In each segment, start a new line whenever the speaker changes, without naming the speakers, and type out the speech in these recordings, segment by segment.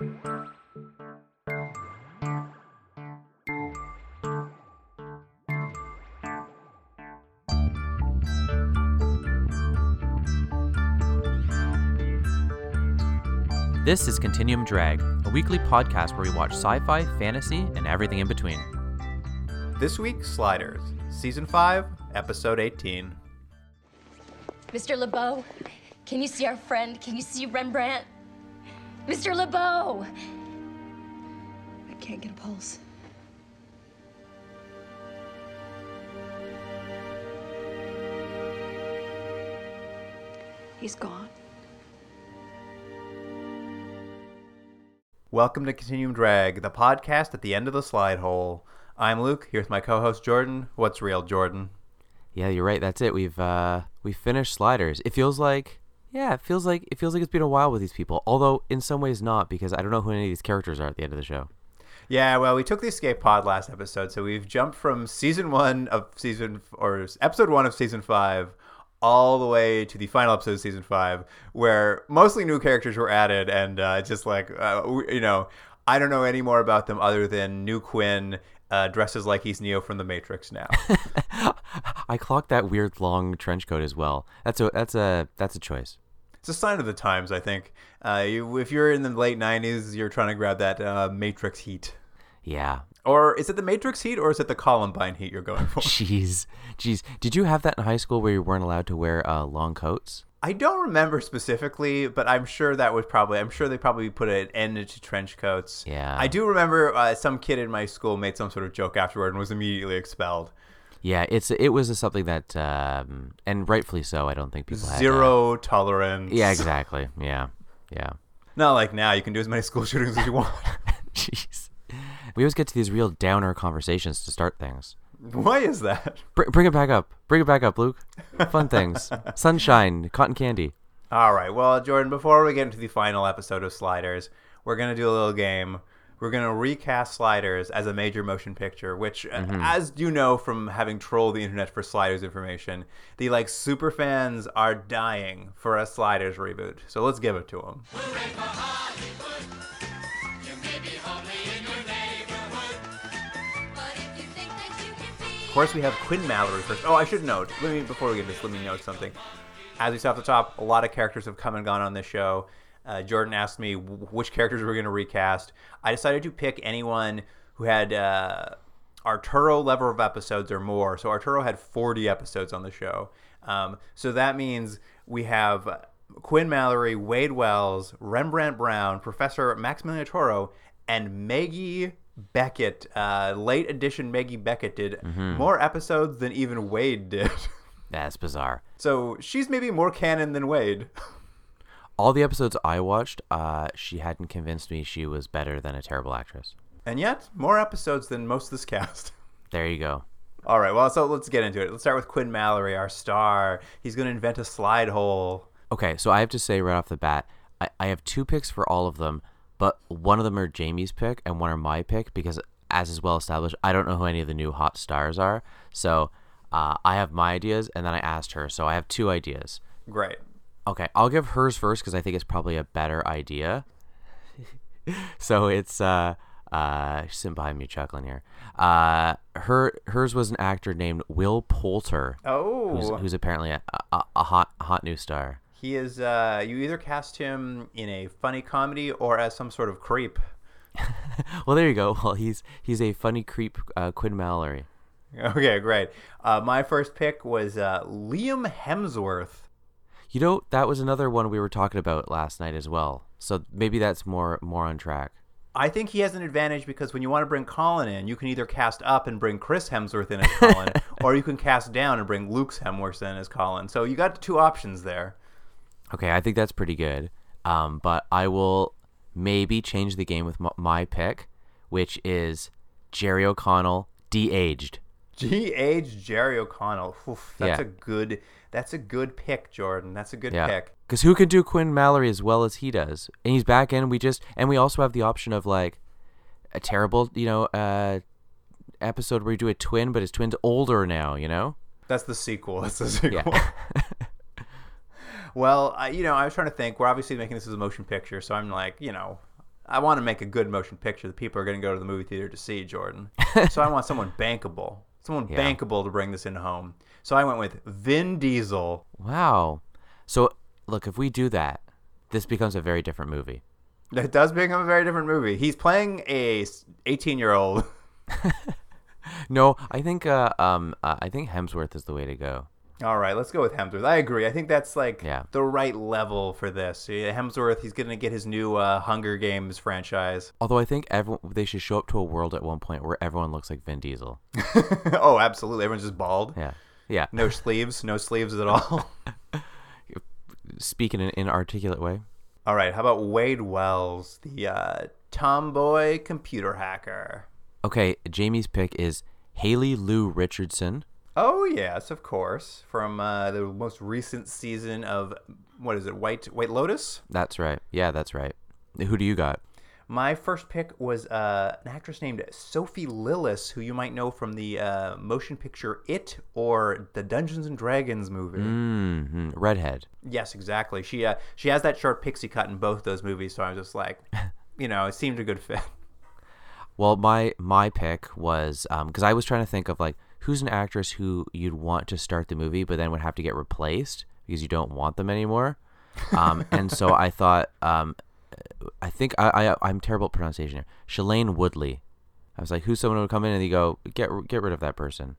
This is Continuum Drag, a weekly podcast where we watch sci fi, fantasy, and everything in between.
This week, Sliders, Season 5, Episode 18.
Mr. LeBeau, can you see our friend? Can you see Rembrandt? Mr. LeBeau!
I can't get a pulse. He's gone.
Welcome to Continuum Drag, the podcast at the end of the slide hole. I'm Luke, here with my co-host Jordan. What's real, Jordan?
Yeah, you're right. That's it. We've uh we finished Sliders. It feels like yeah, it feels like it feels like it's been a while with these people. Although in some ways not, because I don't know who any of these characters are at the end of the show.
Yeah, well, we took the escape pod last episode, so we've jumped from season one of season or episode one of season five all the way to the final episode of season five, where mostly new characters were added, and uh, just like uh, you know, I don't know any more about them other than New Quinn uh, dresses like he's Neo from the Matrix now.
I clocked that weird long trench coat as well. That's a that's a that's a choice.
It's a sign of the times, I think. Uh, you, if you're in the late '90s, you're trying to grab that uh, Matrix heat.
Yeah.
Or is it the Matrix heat, or is it the Columbine heat you're going for?
Jeez, jeez. Did you have that in high school where you weren't allowed to wear uh, long coats?
I don't remember specifically, but I'm sure that was probably. I'm sure they probably put an end to trench coats.
Yeah.
I do remember uh, some kid in my school made some sort of joke afterward and was immediately expelled.
Yeah, it's it was something that, um, and rightfully so. I don't think people had uh,
Zero tolerance.
yeah, exactly. Yeah, yeah.
Not like now. You can do as many school shootings as you want.
Jeez. We always get to these real downer conversations to start things.
Why is that?
Br- bring it back up. Bring it back up, Luke. Fun things. Sunshine, cotton candy.
All right. Well, Jordan, before we get into the final episode of Sliders, we're going to do a little game. We're going to recast Sliders as a major motion picture, which, uh, as you know from having trolled the internet for Sliders information, the like super fans are dying for a Sliders reboot. So let's give it to them. Of course, we have Quinn Mallory first. Oh, I should note. Let me before we get this. Let me note something. As we saw at the top, a lot of characters have come and gone on this show. Uh, Jordan asked me wh- which characters we're going to recast. I decided to pick anyone who had uh, Arturo level of episodes or more. So Arturo had 40 episodes on the show. Um, so that means we have Quinn Mallory, Wade Wells, Rembrandt Brown, Professor Maximilian Arturo, and Maggie Beckett. Uh, late edition Maggie Beckett did more episodes than even Wade did.
That's bizarre.
so she's maybe more canon than Wade.
All the episodes I watched, uh, she hadn't convinced me she was better than a terrible actress.
And yet, more episodes than most of this cast.
There you go.
All right, well, so let's get into it. Let's start with Quinn Mallory, our star. He's going to invent a slide hole.
Okay, so I have to say right off the bat, I, I have two picks for all of them, but one of them are Jamie's pick and one are my pick because, as is well established, I don't know who any of the new hot stars are. So uh, I have my ideas, and then I asked her. So I have two ideas.
Great.
Okay, I'll give hers first because I think it's probably a better idea. so it's uh uh she's sitting behind me chuckling here. Uh her hers was an actor named Will Poulter,
Oh,
who's, who's apparently a, a, a hot hot new star.
he is. Uh, you either cast him in a funny comedy or as some sort of creep.
Well, there you go. Well, he's he's a funny creep, uh, Quinn Mallory.
Okay, great. Uh, my first pick was uh, Liam Hemsworth.
You know, that was another one we were talking about last night as well. So maybe that's more more on track.
I think he has an advantage because when you want to bring Colin in, you can either cast up and bring Chris Hemsworth in as Colin, or you can cast down and bring Luke Hemsworth in as Colin. So you got two options there.
Okay, I think that's pretty good. Um, but I will maybe change the game with my pick, which is Jerry O'Connell de-aged.
G.H. Jerry O'Connell. Oof, that's
Yeah.
a good. That's a good pick, Jordan. That's a good
Yeah,
pick.
because who can do Quinn Mallory as well as he does? And he's back in. We just and we also have the option of like a terrible, you know, uh, episode where you do a twin, but his twin's older now. You know?
That's the sequel. That's the sequel.
Yeah.
well, I, you know, I was trying to think. We're obviously making this as a motion picture, so I'm like, you know, I want to make a good motion picture that people are going to go to the movie theater to see, Jordan. so I want someone bankable, someone
Yeah.
bankable to bring this in home. So I went with Vin Diesel.
Wow. So look, if we do that, this becomes a very different movie.
That does become a very different movie. He's playing a 18 year old.
No, I think uh, um uh, I think Hemsworth is the way to go.
All right, let's go with Hemsworth. I agree. I think that's like
Yeah.
the right level for this. Yeah, Hemsworth, he's going to get his new uh, Hunger Games franchise.
Although I think everyone they should show up to a world at one point where everyone looks like Vin Diesel.
oh, absolutely. Everyone's just bald.
Yeah. Yeah.
No sleeves, no sleeves at all.
Speak in an inarticulate way.
All right, how about Wade Wells, the uh, tomboy computer hacker?
Okay, Jamie's pick is Haley Lu Richardson.
Oh yes, of course, from uh, the most recent season of what is it, White White Lotus?
That's right. Yeah, that's right. Who do you got?
My first pick was uh, an actress named Sophie Lillis, who you might know from the uh, motion picture It or the Dungeons and Dragons movie.
hmm Redhead.
Yes, exactly. She uh, she has that short pixie cut in both those movies, so I was just like, you know, it seemed a good fit.
Well, my my pick was because I was trying to think of like who's an actress who you'd want to start the movie, but then would have to get replaced because you don't want them anymore. Um, and so I thought, um, I think I, I I'm terrible at pronunciation here. Shailene Woodley. I was like, who's someone who would come in and you go get get rid of that person.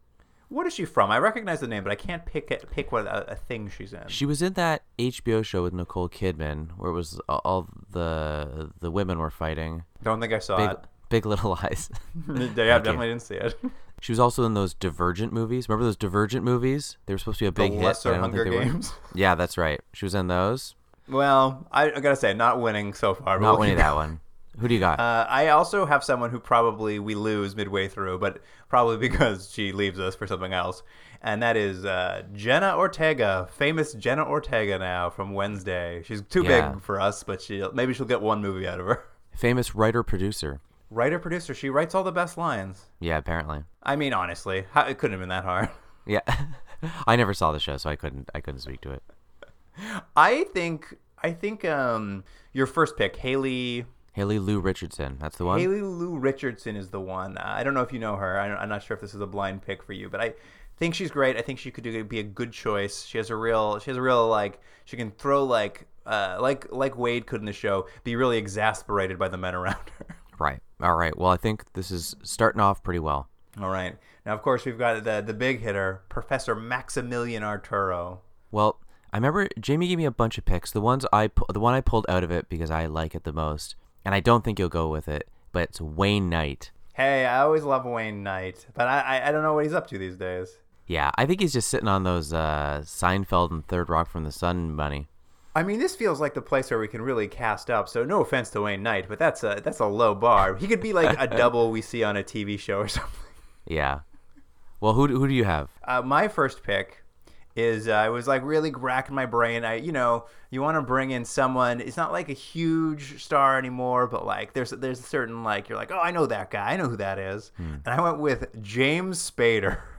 What is she from? I recognize the name, but I can't pick it, pick what a, a thing she's in.
She was in that HBO show with Nicole Kidman where it was all- the the women were fighting.
Don't think I saw
Big
it.
Big Little Lies.
yeah, I definitely didn't see it.
She was also in those Divergent movies. Remember those Divergent movies? They were supposed to be a big
the
hit.
Lesser
I don't
Hunger
think they were.
Games.
Yeah, that's right. She was in those.
Well, I, I gotta say, not winning so far. but
Not winning that one. Who do you got?
Uh, I also have someone who probably we lose midway through, but probably because she leaves us for something else, and that is uh, Jenna Ortega, famous Jenna Ortega now from Wednesday. She's too
Yeah.
big for us, but she maybe she'll get one movie out of her.
Famous writer producer.
Writer producer, she writes all the best lines.
Yeah, apparently.
I mean, honestly, how, it couldn't have been that hard.
Yeah. I never saw the show, so I couldn't. I couldn't speak to it.
I think I think um, your first pick, Haley.
Haley Lu Richardson. That's the one.
Haley Lu Richardson is the one. Uh, I don't know if you know her. I, I'm not sure if this is a blind pick for you, but I think she's great. I think she could do, be a good choice. She has a real, she has a real like, she can throw like, uh, like like Wade could in the show, be really exasperated by the men around her.
Right. All right. Well, I think this is starting off pretty well.
All right. Now, of course, we've got the the big hitter, Professor Maximilian Arturo.
Well, I remember Jamie gave me a bunch of picks. The ones I the one I pulled out of it because I like it the most, and I don't think you'll go with it. But it's Wayne Knight.
Hey, I always love Wayne Knight, but I, I I don't know what he's up to these days.
Yeah, I think he's just sitting on those uh, Seinfeld and Third Rock from the Sun money.
I mean, this feels like the place where we can really cast up. So, no offense to Wayne Knight, but that's a that's a low bar. He could be like a double we see on a TV show or something.
Yeah. Well, who do- who do you have?
Uh, my first pick is uh, I was like really racking my brain. I you know you want to bring in someone. It's not like a huge star anymore, but like there's there's a certain like you're like oh I know that guy. I know who that is. And I went with James Spader.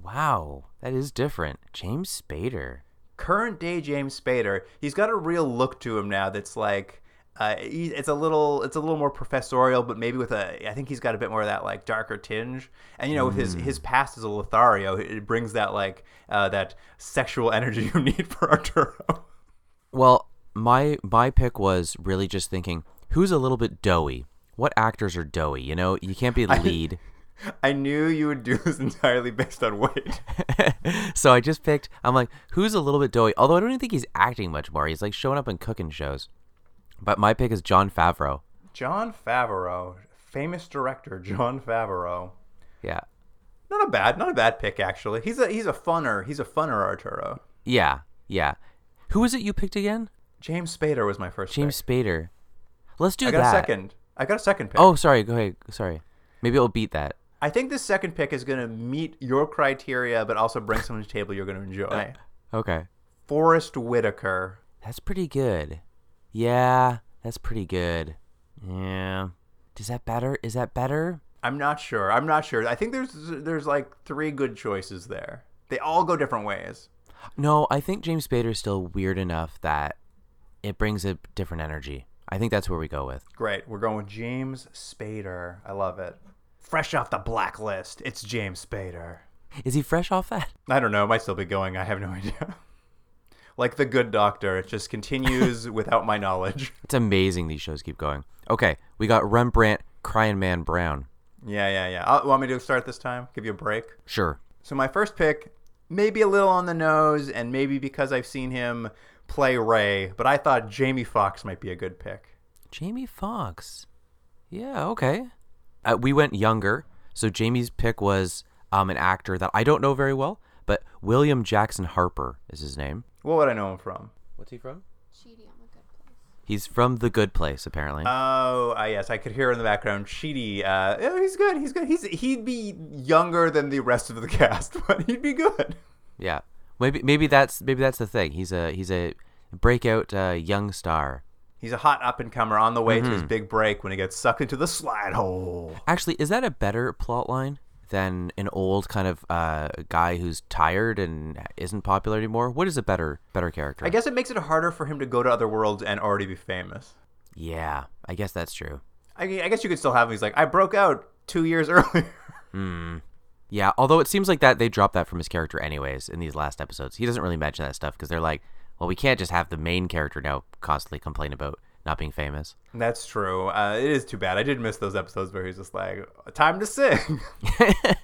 Wow, that is different. James Spader.
current day James Spader, he's got a real look to him now that's like uh, it's a little it's a little more professorial, but maybe with a I think he's got a bit more of that like darker tinge. And you know, with his his past as a Lothario, it it brings that like uh, that sexual energy you need for Arturo.
Well, my my pick was really just thinking who's a little bit doughy. What actors are doughy? You know, you can't be the lead.
I knew you would do this entirely based on weight.
so I just picked. I'm like, who's a little bit doughy? Although I don't even think he's acting much more. He's like showing up in cooking shows. But my pick is Jon Favreau.
Jon Favreau, famous director Jon Favreau.
Yeah,
Not a bad, not a bad pick actually. He's a he's a funner, he's a funner Arturo.
yeah, yeah. Who was it you picked again?
James Spader was my first.
James
pick.
Spader. Let's do that.
I got
that.
a second. I got a second pick.
Oh, sorry. Go ahead. Sorry. Maybe it'll beat that.
I think this second pick is going to meet your criteria, but also bring something to the table you're going to enjoy.
Uh, okay.
Forest Whitaker.
That's pretty good. Yeah, that's pretty good. Yeah. Is that better? Is that better?
I'm not sure. I'm not sure. I think there's there's like three good choices there. They all go different ways.
No, I think James Spader is still weird enough that it brings a different energy. I think that's where we go with.
Great. We're going with James Spader. I love it. Fresh off the blacklist, it's James Spader.
Is he fresh off that?
I don't know. It might still be going. I have no idea. Like the good doctor, it just continues without my knowledge.
It's amazing these shows keep going. Okay, we got Rembrandt Crying Man Brown.
Yeah, yeah, yeah. Uh, want me to start this time? Give you a break?
Sure.
So my first pick, maybe a little on the nose, and maybe because I've seen him play Ray, but I thought Jamie Foxx might be a good pick.
Jamie Foxx. Yeah, okay. Uh, we went younger, so Jamie's pick was um, an actor that I don't know very well, but William Jackson Harper is his name.
What would I know him from?
What's he from?
Chidi on the good place.
He's from The Good Place, apparently.
Oh, uh, yes, I could hear in the background. Chidi, uh, oh, he's good. He's good. He's he'd be younger than the rest of the cast, but he'd be good.
yeah, maybe maybe that's maybe that's the thing. He's a he's a breakout uh, young star.
He's a hot up and comer on the way to his big break when he gets sucked into the slide hole.
Actually, is that a better plot line than an old kind of uh, guy who's tired and isn't popular anymore? What is a better better character?
I guess it makes it harder for him to go to other worlds and already be famous.
Yeah, I guess that's true.
I, I guess you could still have him. He's like, I broke out two years earlier.
Yeah, although it seems like that they dropped that from his character anyways in these last episodes. He doesn't really mention that stuff because they're like, well, we can't just have the main character now constantly complain about not being famous.
That's true. Uh, it is too bad. I did miss those episodes where he's just like, time to sing.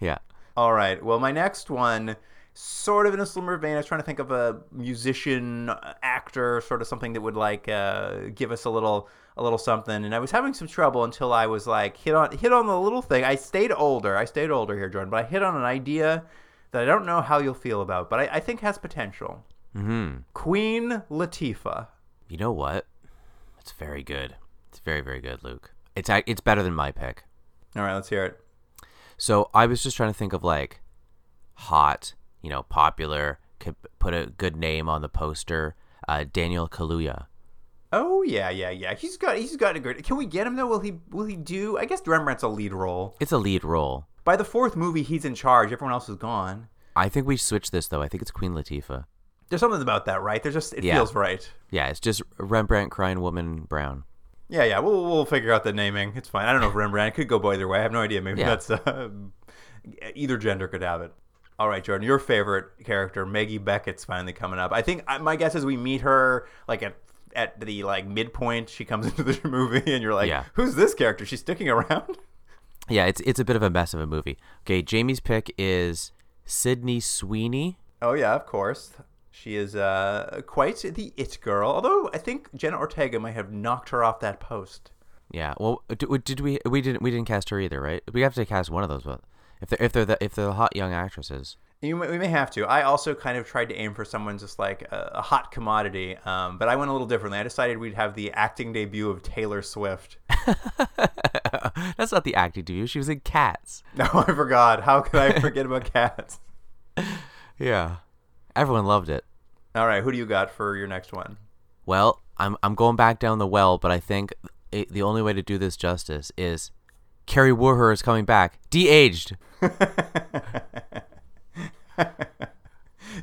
Yeah.
All right. Well, my next one, sort of in a similar vein. I was trying to think of a musician, uh, actor, sort of something that would like uh, give us a little, a little something. And I was having some trouble until I was like hit on, hit on the little thing. I stayed older. I stayed older here, Jordan, but I hit on an idea that I don't know how you'll feel about, but I, I think has potential.
hmm
Queen Latifah.
You know what? It's very good. It's very very good, Luke. It's it's better than my pick.
All right, let's hear it.
So I was just trying to think of like hot, you know, popular, could put a good name on the poster. Uh, Daniel Kaluuya.
Oh yeah, yeah, yeah. He's got he's got a great. Can we get him though? Will he will he do? I guess Rembrandt's a lead role.
It's a lead role.
By the fourth movie, he's in charge. Everyone else is gone.
I think we switch this though. I think it's Queen Latifah.
There's something about that, right? There's just it
Yeah.
feels right.
Yeah, it's just Rembrandt crying woman Brown.
Yeah, yeah. We'll we'll figure out the naming. It's fine. I don't know if Rembrandt could go either way. I have no idea. Maybe
Yeah.
that's uh, either gender could have it. All right, Jordan, your favorite character, Maggie Beckett's finally coming up. I think I- my guess is we meet her like at at the like midpoint. She comes into the movie, and you're like,
Yeah.
"Who's this character? She's sticking around."
Yeah, it's it's a bit of a mess of a movie. Okay, Jamie's pick is Sydney Sweeney.
Oh yeah, of course. She is uh, quite the it girl. Although I think Jenna Ortega might have knocked her off that post.
Yeah. Well, did, did we we didn't we didn't cast her either, right? We have to cast one of those. But if they're if they're the, if they're the hot young actresses,
You may, we may have to. I also kind of tried to aim for someone just like a, a hot commodity, um, but I went a little differently. I decided we'd have the acting debut of Taylor Swift.
that's not the acting debut. She was in Cats.
No, I forgot. How could I forget about cats?
Yeah. Everyone loved it.
All right, who do you got for your next one?
Well, I'm I'm going back down the well, but I think it, the only way to do this justice is Kari Wuhrer is coming back, de-aged.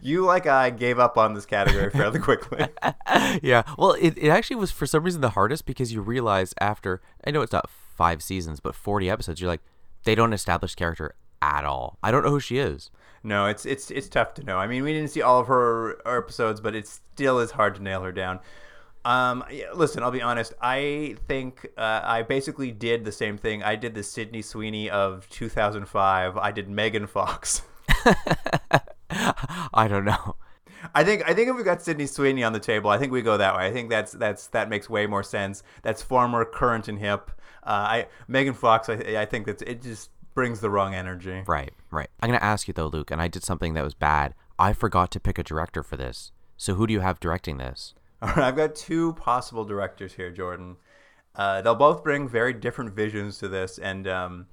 You, like I, gave up on this category fairly quickly.
yeah. Well, it, it actually was for some reason the hardest because you realize after I know it's not five seasons, but forty episodes, you're like, they don't establish character at all. I don't know who she is.
No, it's it's it's tough to know. I mean, we didn't see all of her, her episodes, but it still is hard to nail her down. Um, listen, I'll be honest. I think uh, I basically did the same thing. I did the Sydney Sweeney of 2005. I did Megan Fox.
I don't know.
I think I think if we got Sydney Sweeney on the table, I think we go that way. I think that's that's that makes way more sense. That's far more current and hip. Uh, I Megan Fox, I, I think that it just brings the wrong energy.
Right, right. I'm gonna ask you though, Luke, and I did something that was bad. I forgot to pick a director for this. So who do you have directing this?
All right, I've got two possible directors here, Jordan. Uh, they'll both bring very different visions to this, and um,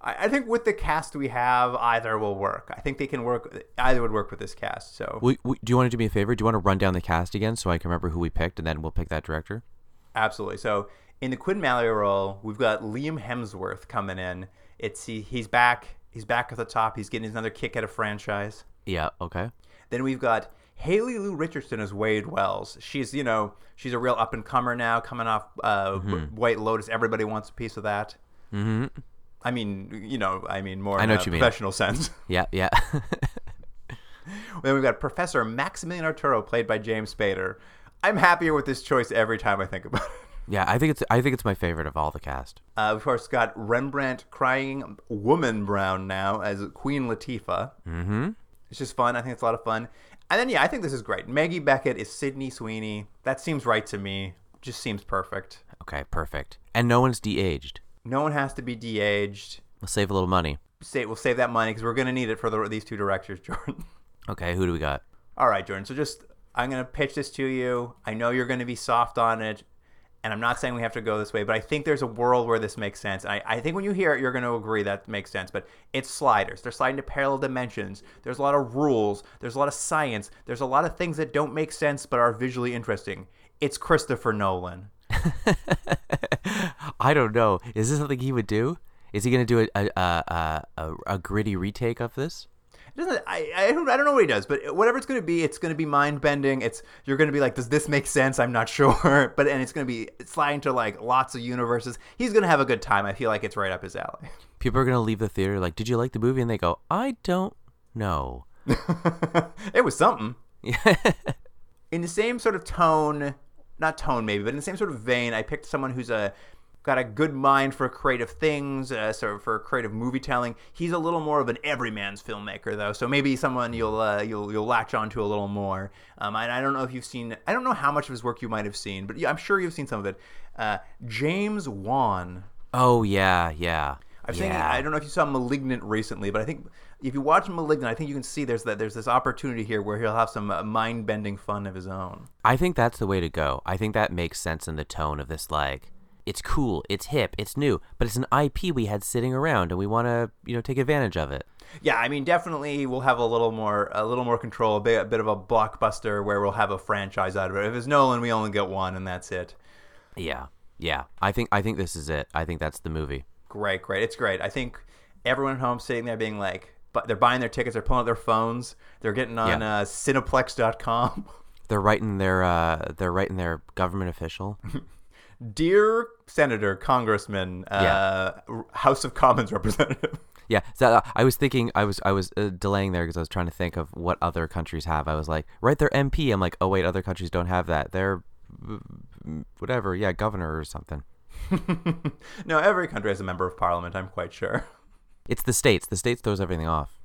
I, I think with the cast we have, either will work. I think they can work. Either would work with this cast. So
W- w- do you want to do me a favor? Do you want to run down the cast again so I can remember who we picked, and then we'll pick that director?
absolutely. So in the Quinn Mallory role, we've got Liam Hemsworth coming in. It's he, he's back. He's back at the top. He's getting another kick at a franchise.
Yeah. Okay.
Then we've got Haley Lu Richardson as Wade Wells. She's you know she's a real up and comer now, coming off uh,
Mm-hmm.
White Lotus. Everybody wants a piece of that.
hmm
I mean, you know, I mean more
I
in a
you mean.
professional sense.
Yeah, yeah.
then we've got Professor Maximilian Arturo, played by James Spader. I'm happier with this choice every time I think about it.
Yeah, I think it's I think it's my favorite of all the cast.
Uh, of course, got Rembrandt crying woman Brown now as Queen Latifah.
Mm-hmm.
It's just fun. I think it's a lot of fun. And then, yeah, I think this is great. Maggie Beckett is Sydney Sweeney. That seems right to me. Just seems perfect.
Okay, perfect. And no one's de-aged.
No one has to be de-aged.
We'll save a little money.
Say, we'll save that money because we're going to need it for the, these two directors, Jordan.
Okay, who do we got?
All right, Jordan. So just, I'm going to pitch this to you. I know you're going to be soft on it. And I'm not saying we have to go this way, but I think there's a world where this makes sense. I, I think when you hear it, you're going to agree that makes sense. But it's sliders. They're sliding to parallel dimensions. There's a lot of rules. There's a lot of science. There's a lot of things that don't make sense but are visually interesting. It's Christopher Nolan.
I don't know. Is this something he would do? Is he going to do a a, a a a gritty retake of this?
Doesn't I, I don't I don't know what he does, but whatever it's going to be, it's going to be mind bending. It's you're going to be like, does this make sense? I'm not sure, but and it's going to be sliding to like lots of universes. He's going to have a good time. I feel like it's right up his alley.
People are going to leave the theater like, "Did you like the movie?" and they go, "I don't know."
it was something. in the same sort of tone, not tone maybe, but in the same sort of vein, I picked someone who's a got a good mind for creative things, uh, sort of for creative movie telling. He's a little more of an everyman's filmmaker though, so maybe someone you'll uh, you'll you'll latch onto a little more. Um, and I don't know if you've seen, I don't know how much of his work you might have seen, but yeah, I'm sure you've seen some of it. Uh, James Wan.
Oh yeah, yeah.
I've
yeah.
seen. I don't know if you saw *Malignant* recently, but I think if you watch *Malignant*, I think you can see there's that there's this opportunity here where he'll have some uh, mind-bending fun of his own.
I think that's the way to go. I think that makes sense in the tone of this. Like, it's cool, it's hip, it's new, but it's an IP we had sitting around, and we want to, you know, take advantage of it.
Yeah, I mean, definitely we'll have a little more a little more control, a bit, a bit of a blockbuster where we'll have a franchise out of it. If it's Nolan, we only get one, and that's it.
Yeah, yeah. I think I think this is it. I think that's the movie.
Great, great. It's great. I think everyone at home sitting there being like, but they're buying their tickets, they're pulling out their phones, they're getting on
Yeah.
uh, Cineplex.com.
They're writing their uh, they're writing their government official.
Dear Senator, Congressman, uh, House of Commons representative.
yeah, so uh, I was thinking I was I was uh, delaying there because I was trying to think of what other countries have. I was like, write their MP. I'm like, oh wait, other countries don't have that. They're uh, whatever, yeah, governor or something.
no, every country has a member of parliament, I'm quite sure.
It's the states. The states throws everything off.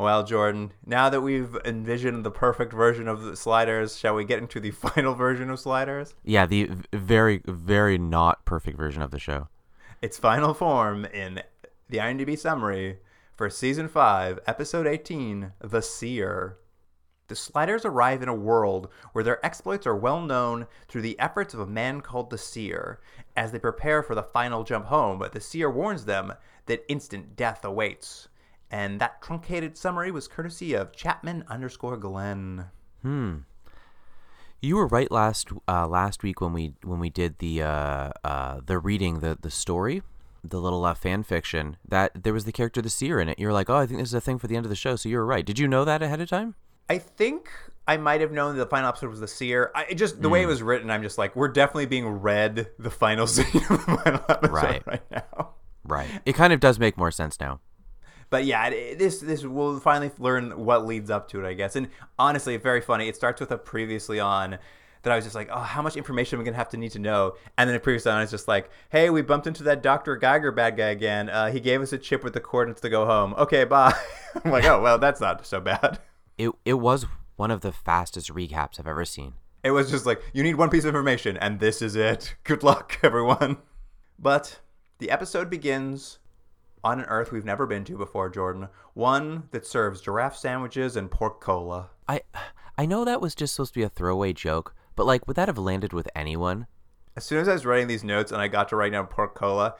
Well, Jordan, now that we've envisioned the perfect version of the sliders, shall we get into the final version of sliders?
Yeah, the very very not perfect version of the show.
Its final form in the IMDb summary for season 5, episode 18, The Seer. The Sliders arrive in a world where their exploits are well known through the efforts of a man called the Seer. As they prepare for the final jump home, the Seer warns them that instant death awaits. And that truncated summary was courtesy of Chapman underscore Glenn. Hmm.
You were right last uh, last week when we when we did the uh, uh, the reading the the story, the little uh, fan fiction that there was the character the seer in it. You're like, oh, I think this is a thing for the end of the show. So you were right. Did you know that ahead of time?
I think I might have known that the final episode was the seer. I just the way it was written, I'm just like, we're definitely being read the final scene of the final episode
Right.
right, now.
Right. It kind of does make more sense now.
But yeah, it, this this we'll finally learn what leads up to it, I guess. And honestly, very funny. It starts with a previously on that I was just like, oh, how much information am I gonna have to need to know? And then a previously on is just like, hey, we bumped into that Dr. Geiger bad guy again. Uh, he gave us a chip with the coordinates to go home. Okay, bye. I'm like, oh well, that's not so bad.
It it was one of the fastest recaps I've ever seen.
It was just like, you need one piece of information, and this is it. Good luck, everyone. But the episode begins on an Earth we've never been to before, Jordan. One that serves giraffe sandwiches and pork cola.
I I know that was just supposed to be a throwaway joke, but like would that have landed with anyone?
As soon as I was writing these notes and I got to write down pork cola,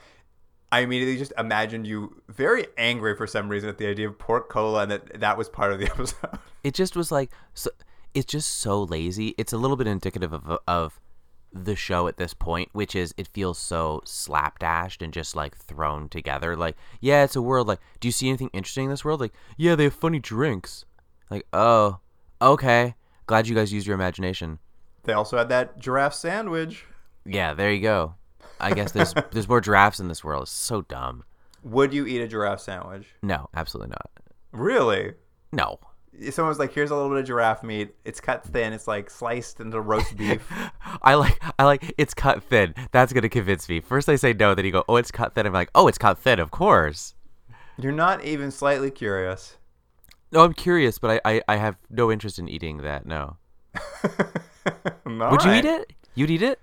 I immediately just imagined you very angry for some reason at the idea of pork cola and that that was part of the episode.
It just was like so, it's just so lazy. It's a little bit indicative of of the show at this point, which is it feels so slapdashed and just like thrown together. Like, yeah, it's a world. Like, do you see anything interesting in this world? Like, yeah, they have funny drinks. Like, oh, okay, Glad you guys used your imagination.
They also had that giraffe sandwich.
Yeah, there you go. I guess there's there's more giraffes in this world. It's so dumb.
Would you eat a giraffe sandwich?
No, absolutely not.
Really?
No.
Someone was like, "Here's a little bit of giraffe meat. It's cut thin. It's like sliced into roast beef."
I like I like it's cut thin. That's gonna convince me. First they say no, then you go, oh, it's cut thin. I'm like, oh, it's cut thin, of course.
You're not even slightly curious.
No, I'm curious, but I, I, I have no interest in eating that. No. Would you eat it? You'd eat it?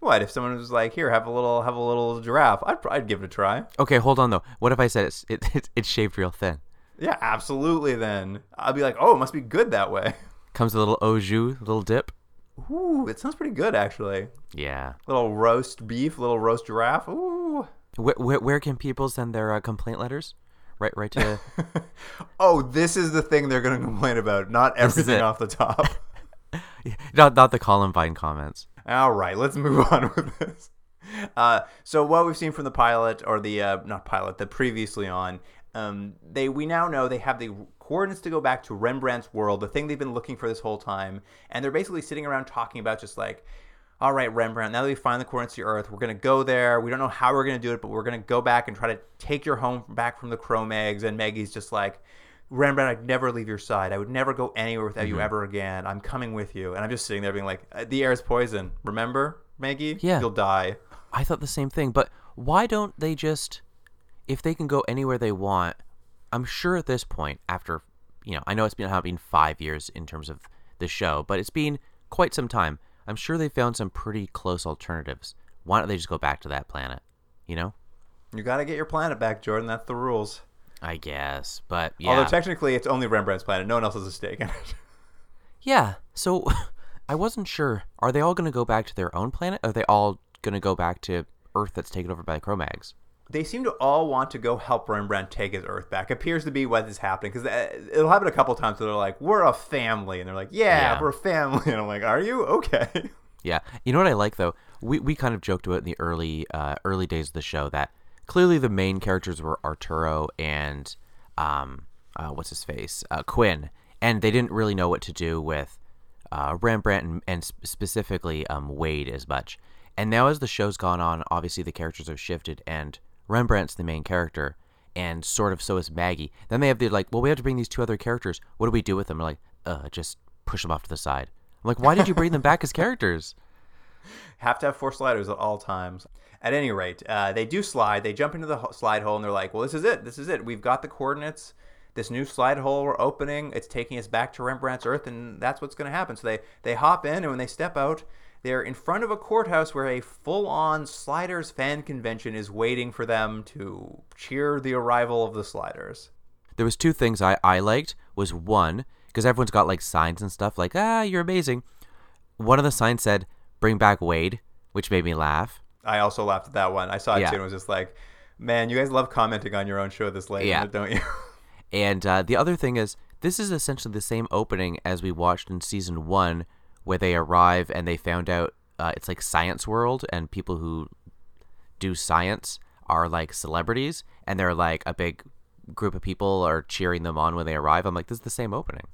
What if someone was like, "Here, have a little, have a little giraffe"? I'd, I'd give it a try.
Okay, hold on though. What if I said it's it, it's it's shaved real thin?
Yeah, absolutely. Then I'd be like, "Oh, it must be good that way."
Comes a little au jus, little dip.
Ooh, it sounds pretty good actually.
Yeah.
Little roast beef, little roast giraffe. Ooh.
Where, where, where can people send their uh, complaint letters? Right, right to.
Oh, this is the thing they're going to complain about, not everything off the top.
not not the Columbine comments.
All right, let's move on with this. Uh, so what we've seen from the pilot, or the uh, not pilot, the previously on, um, they we now know they have the coordinates to go back to Rembrandt's world, the thing they've been looking for this whole time, and they're basically sitting around talking about just like, all right, Rembrandt, now that we find the coordinates to Earth, we're gonna go there. We don't know how we're gonna do it, but we're gonna go back and try to take your home back from the Cro-Mags. And Maggie's just like. Rembrandt, I'd never leave your side. I would never go anywhere without you ever again. I'm coming with you. And I'm just sitting there being like, "Uh, the air is poison. Remember, Maggie?
Yeah.
You'll die.
I thought the same thing, but why don't they just, if they can go anywhere they want? I'm sure at this point, after, you know, I know it's been having five years in terms of the show, but it's been quite some time. I'm sure they found some pretty close alternatives. Why don't they just go back to that planet? You know,
You got to get your planet back, Jordan. That's the rules.
I guess, but yeah,
Although technically, it's only Rembrandt's planet. No one else has a stake in it.
yeah. So I wasn't sure. Are they all going to go back to their own planet? Or are they all going to go back to Earth that's taken over by the Cro-Mags?
They seem to all want to go help Rembrandt take his Earth back. Appears to be what is happening because it'll happen a couple times. Where they're like, "We're a family," and they're like, "Yeah,
Yeah.
we're a family." And I'm like, "Are you okay?"
Yeah, you know what I like though. We we kind of joked about in the early uh, early days of the show that clearly the main characters were Arturo and um uh, what's his face uh, Quinn, and they didn't really know what to do with uh, Rembrandt and, and specifically um, Wade as much. And now as the show's gone on, obviously the characters have shifted, and Rembrandt's the main character, and sort of so is Maggie. Then they have the like, well, we have to bring these two other characters. What do we do with them? They're like, uh, just push them off to the side. I'm like, why did you bring them back as characters?
have to have four sliders at all times. At any rate, uh, they do slide. They jump into the ho- slide hole and they're like, "Well, this is it. This is it. We've got the coordinates. This new slide hole we're opening. It's taking us back to Rembrandt's Earth, and that's what's going to happen." So they they hop in, and when they step out, they're in front of a courthouse where a full-on Sliders fan convention is waiting for them to cheer the arrival of the Sliders.
there was two things I, I liked was one because everyone's got like signs and stuff like ah you're amazing one of the signs said bring back wade which made me laugh
I also laughed at that one. I saw it
Yeah.
too, and was just like, "Man, you guys love commenting on your own show this late,
Yeah.
don't you?"
and uh, the other thing is this is essentially the same opening as we watched in season one where they arrive and they found out uh, it's like science world and people who do science are like celebrities and they're like a big group of people are cheering them on when they arrive i'm like this is the same opening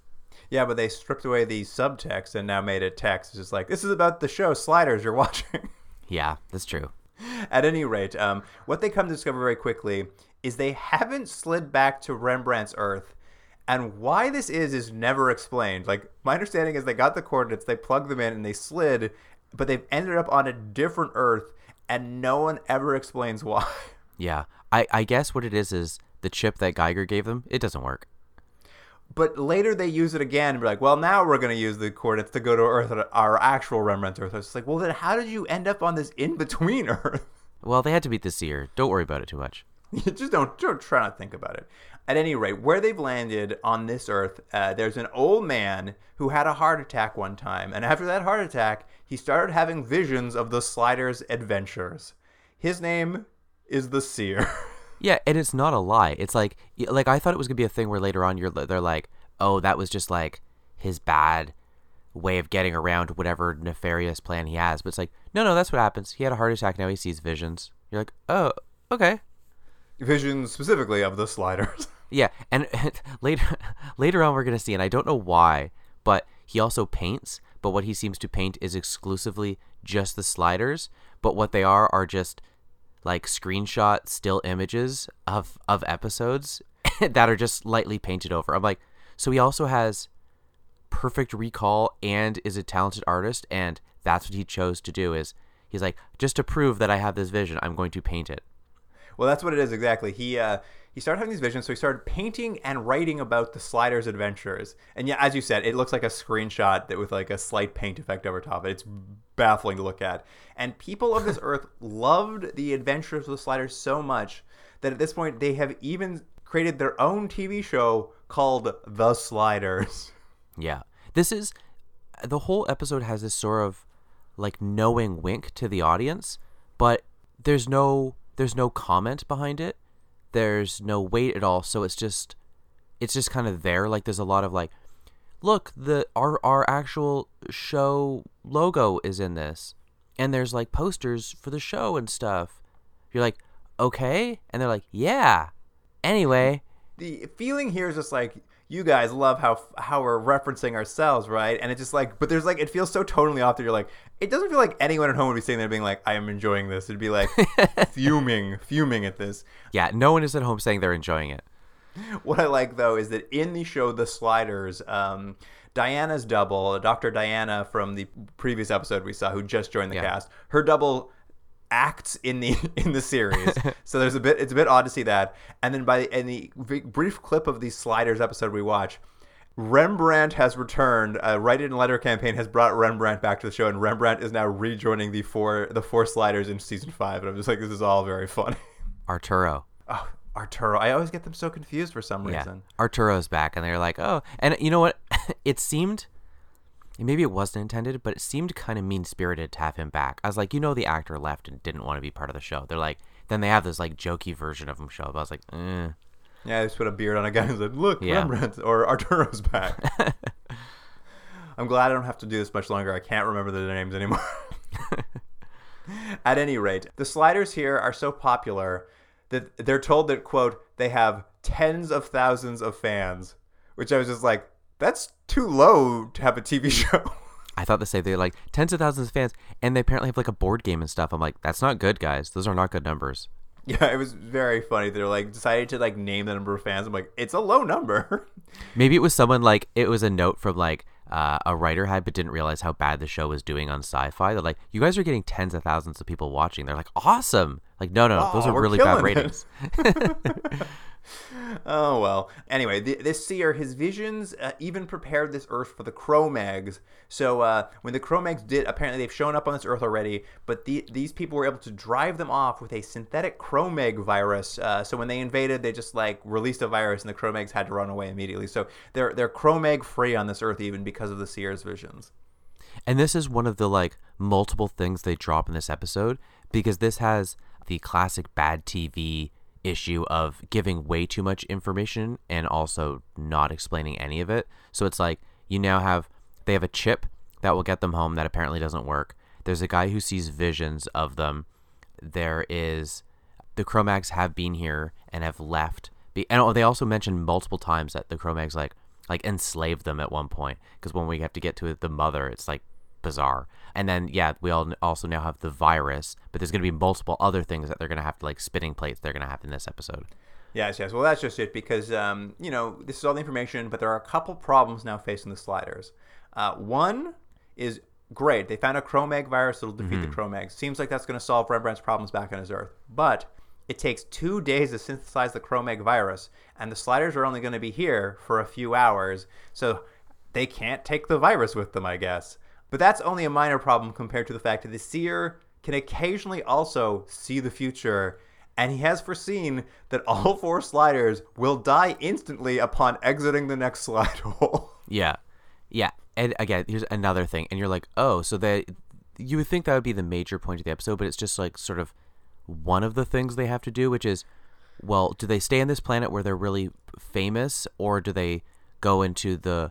Yeah, but they stripped away the subtext and now made it text. It's just like this is about the show Sliders you're watching.
yeah that's true
At any rate, um, what they come to discover very quickly is they haven't slid back to Rembrandt's Earth, and why this is is never explained. Like my understanding is they got the coordinates, they plugged them in, and they slid, but they've ended up on a different Earth, and no one ever explains why.
Yeah, I, I guess what it is is the chip that Geiger gave them. It doesn't work.
But later they use it again and be like, well, now we're going to use the coordinates to go to Earth, our actual Rembrandt Earth. It's like, well, then how did you end up on this in between Earth?
Well, they had to beat this year. Don't worry about it too much.
Just don't, don't try not to think about it. At any rate, where they've landed on this Earth, uh, there's an old man who had a heart attack one time, and after that heart attack, he started having visions of the Sliders' adventures. His name is the Seer.
Yeah, and it's not a lie. It's like like I thought it was gonna be a thing where later on you're they're like, oh, that was just like his bad way of getting around whatever nefarious plan he has. But it's like, no, no, that's what happens. He had a heart attack. Now he sees visions. You're like, oh, okay.
Visions specifically of the Sliders.
Yeah, and later later on we're gonna see, and I don't know why, but he also paints, but what he seems to paint is exclusively just the sliders. But what they are are just like screenshot still images of of episodes that are just lightly painted over. I'm like, so he also has perfect recall and is a talented artist, and that's what he chose to do. Is he's like, just to prove that I have this vision, I'm going to paint it.
Well, that's what it is exactly. He uh, he started having these visions, so he started painting and writing about the Sliders' adventures. And yeah, as you said, it looks like a screenshot that with like a slight paint effect over top. It's baffling to look at. And people of this earth loved the adventures of the Sliders so much that at this point they have even created their own TV show called The Sliders.
Yeah. This is the whole episode has this sort of like knowing wink to the audience, but there's no there's no comment behind it. There's no weight at all, so it's just it's just kind of there like there's a lot of like look, the our our actual show logo is in this. And there's like posters for the show and stuff. You're like, "Okay?" And they're like, "Yeah." Anyway,
the feeling here is just like you guys love how how we're referencing ourselves, right? And it's just like, but there's like, it feels so totally off that you're like, it doesn't feel like anyone at home would be sitting there being like, I am enjoying this. It'd be like fuming, fuming at this.
yeah, no one is at home saying they're enjoying it.
What I like though is that in the show The Sliders, um, Diana's double, Dr. Diana from the previous episode we saw, who just joined the
Yeah.
cast, her double acts in the in the series. so there's a bit it's a bit odd to see that. And then by in the brief clip of the Sliders episode we watch, Rembrandt has returned. A write-in letter campaign has brought Rembrandt back to the show, and Rembrandt is now rejoining the four the four Sliders in season five. And I'm just like, this is all very funny.
Arturo.
Oh, Arturo, I always get them so confused for some
Yeah.
reason.
Arturo's back, and they're like, oh. And you know what? it seemed, maybe it wasn't intended, but it seemed kind of mean spirited to have him back. I was like, you know, the actor left and didn't want to be part of the show. They're like, then they have this like jokey version of him show up. I was like, eh.
Yeah, they just put a beard on a guy and said, "Look,
Yeah.
Rembrandt or Arturo's back." I'm glad I don't have to do this much longer. I can't remember the names anymore. At any rate, the sliders here are so popular that they're told that quote they have tens of thousands of fans, which I was just like, that's too low to have a TV show.
I thought the same thing. Like tens of thousands of fans, and they apparently have like a board game and stuff. I'm like, that's not good, guys. Those are not good numbers.
yeah, it was very funny. They're like decided to like name the number of fans. I'm like, it's a low number.
Maybe it was someone like it was a note from like uh, a writer had, but didn't realize how bad the show was doing on Sci-Fi. They're like, you guys are getting tens of thousands of people watching. They're like, awesome. Like, no, no, no, those
Oh,
are really bad ratings.
Oh well. Anyway, th- this seer, his visions uh, even prepared this Earth for the Cro-Mags. So uh, when the Cro-Mags did, apparently they've shown up on this Earth already. But the, these people were able to drive them off with a synthetic Cro-Mag virus. Uh, so when they invaded, they just like released a virus, and the Cro-Mags had to run away immediately. So they're they're Cro-Mag free on this Earth even because of the seer's visions.
And this is one of the like multiple things they drop in this episode because this has the classic bad TV issue of giving way too much information and also not explaining any of it. So it's like you now have they have a chip that will get them home that apparently doesn't work. There's a guy who sees visions of them. There is the Cro-Mags have been here and have left. And oh, they also mentioned multiple times that the Cro-Mags like like enslaved them at one point because when we have to get to the mother, it's like bizarre. And then yeah, we all also now have the virus, but there's going to be multiple other things that they're going to have to like spinning plates they're going to have in this episode.
Yes, yes. Well, that's just it because um, you know this is all the information, but there are a couple problems now facing the sliders. Uh, one is great; they found a Cro-Mag virus that'll defeat the Cro-Mags. Seems like that's going to solve Rembrandt's problems back on his Earth, but it takes two days to synthesize the Cro-Mag virus, and the sliders are only going to be here for a few hours, so they can't take the virus with them, I guess. But that's only a minor problem compared to the fact that the seer can occasionally also see the future and he has foreseen that all four sliders will die instantly upon exiting the next slide hole.
Yeah, yeah. And again, here's another thing, and you're like, oh, so that you would think that would be the major point of the episode, but it's just like sort of one of the things they have to do, which is, well, do they stay on this planet where they're really famous, or do they go into the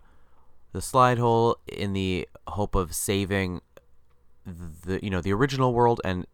the slide hole in the hope of saving the you know the original world and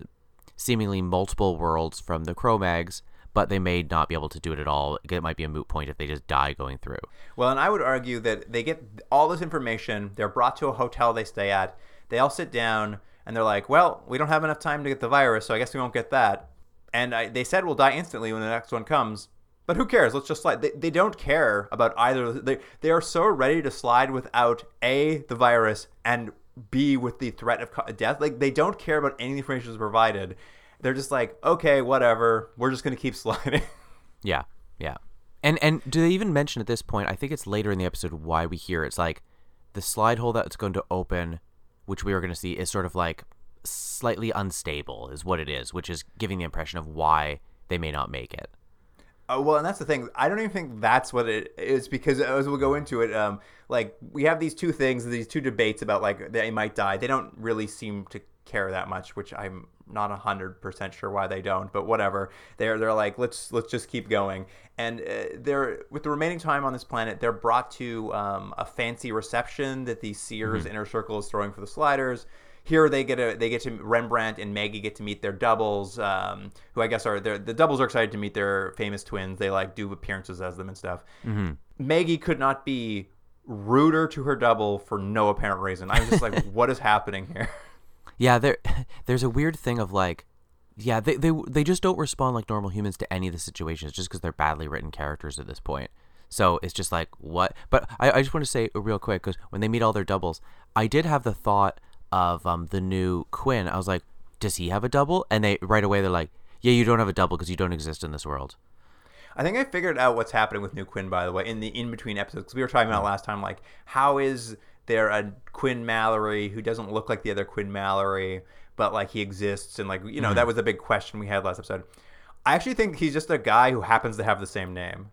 seemingly multiple worlds from the Cro-Mags, but they may not be able to do it at all. It might be a moot point if they just die going through.
Well, and I would argue that they get all this information. They're brought to a hotel they stay at. They all sit down and they're like, "Well, we don't have enough time to get the virus, so I guess we won't get that." And I, they said we'll die instantly when the next one comes. But who cares? Let's just slide. They, they don't care about either. They, they are so ready to slide without A, the virus, and B, with the threat of death. Like, they don't care about any information that's provided. They're just like, okay, whatever. We're just going to keep sliding.
Yeah, yeah. And and do they even mention at this point? I think it's later in the episode why we hear it's like the slide hole that's going to open, which we are going to see, is sort of like slightly unstable, is what it is, which is giving the impression of why they may not make it.
Uh, well, and that's the thing. I don't even think that's what it is because as we'll go into it, um, like we have these two things, these two debates about like they might die. They don't really seem to care that much, which I'm not hundred percent sure why they don't, but whatever. They're they're like let's let's just keep going, and uh, they're with the remaining time on this planet, they're brought to um, a fancy reception that the seer's inner circle is throwing for the sliders here they get a they get to Rembrandt and Maggie get to meet their doubles, um, who I guess are the doubles are excited to meet their famous twins. They like do appearances as them and stuff.
Mm-hmm.
Maggie could not be ruder to her double for no apparent reason. I was just like, what is happening here?
Yeah, there there's a weird thing of like yeah, they, they they just don't respond like normal humans to any of the situations just because they're badly written characters at this point. So it's just like what? But I, I just want to say real quick because when they meet all their doubles, I did have the thought of um, the new Quinn, I was like, does he have a double? And they right away they're like, yeah, you don't have a double because you don't exist in this world.
I think I figured out what's happening with New Quinn, by the way, in the in between episodes. Because we were talking about last time, like, how is there a Quinn Mallory who doesn't look like the other Quinn Mallory, but like he exists? And like, you know, mm-hmm. that was a big question we had last episode. I actually think he's just a guy who happens to have the same name.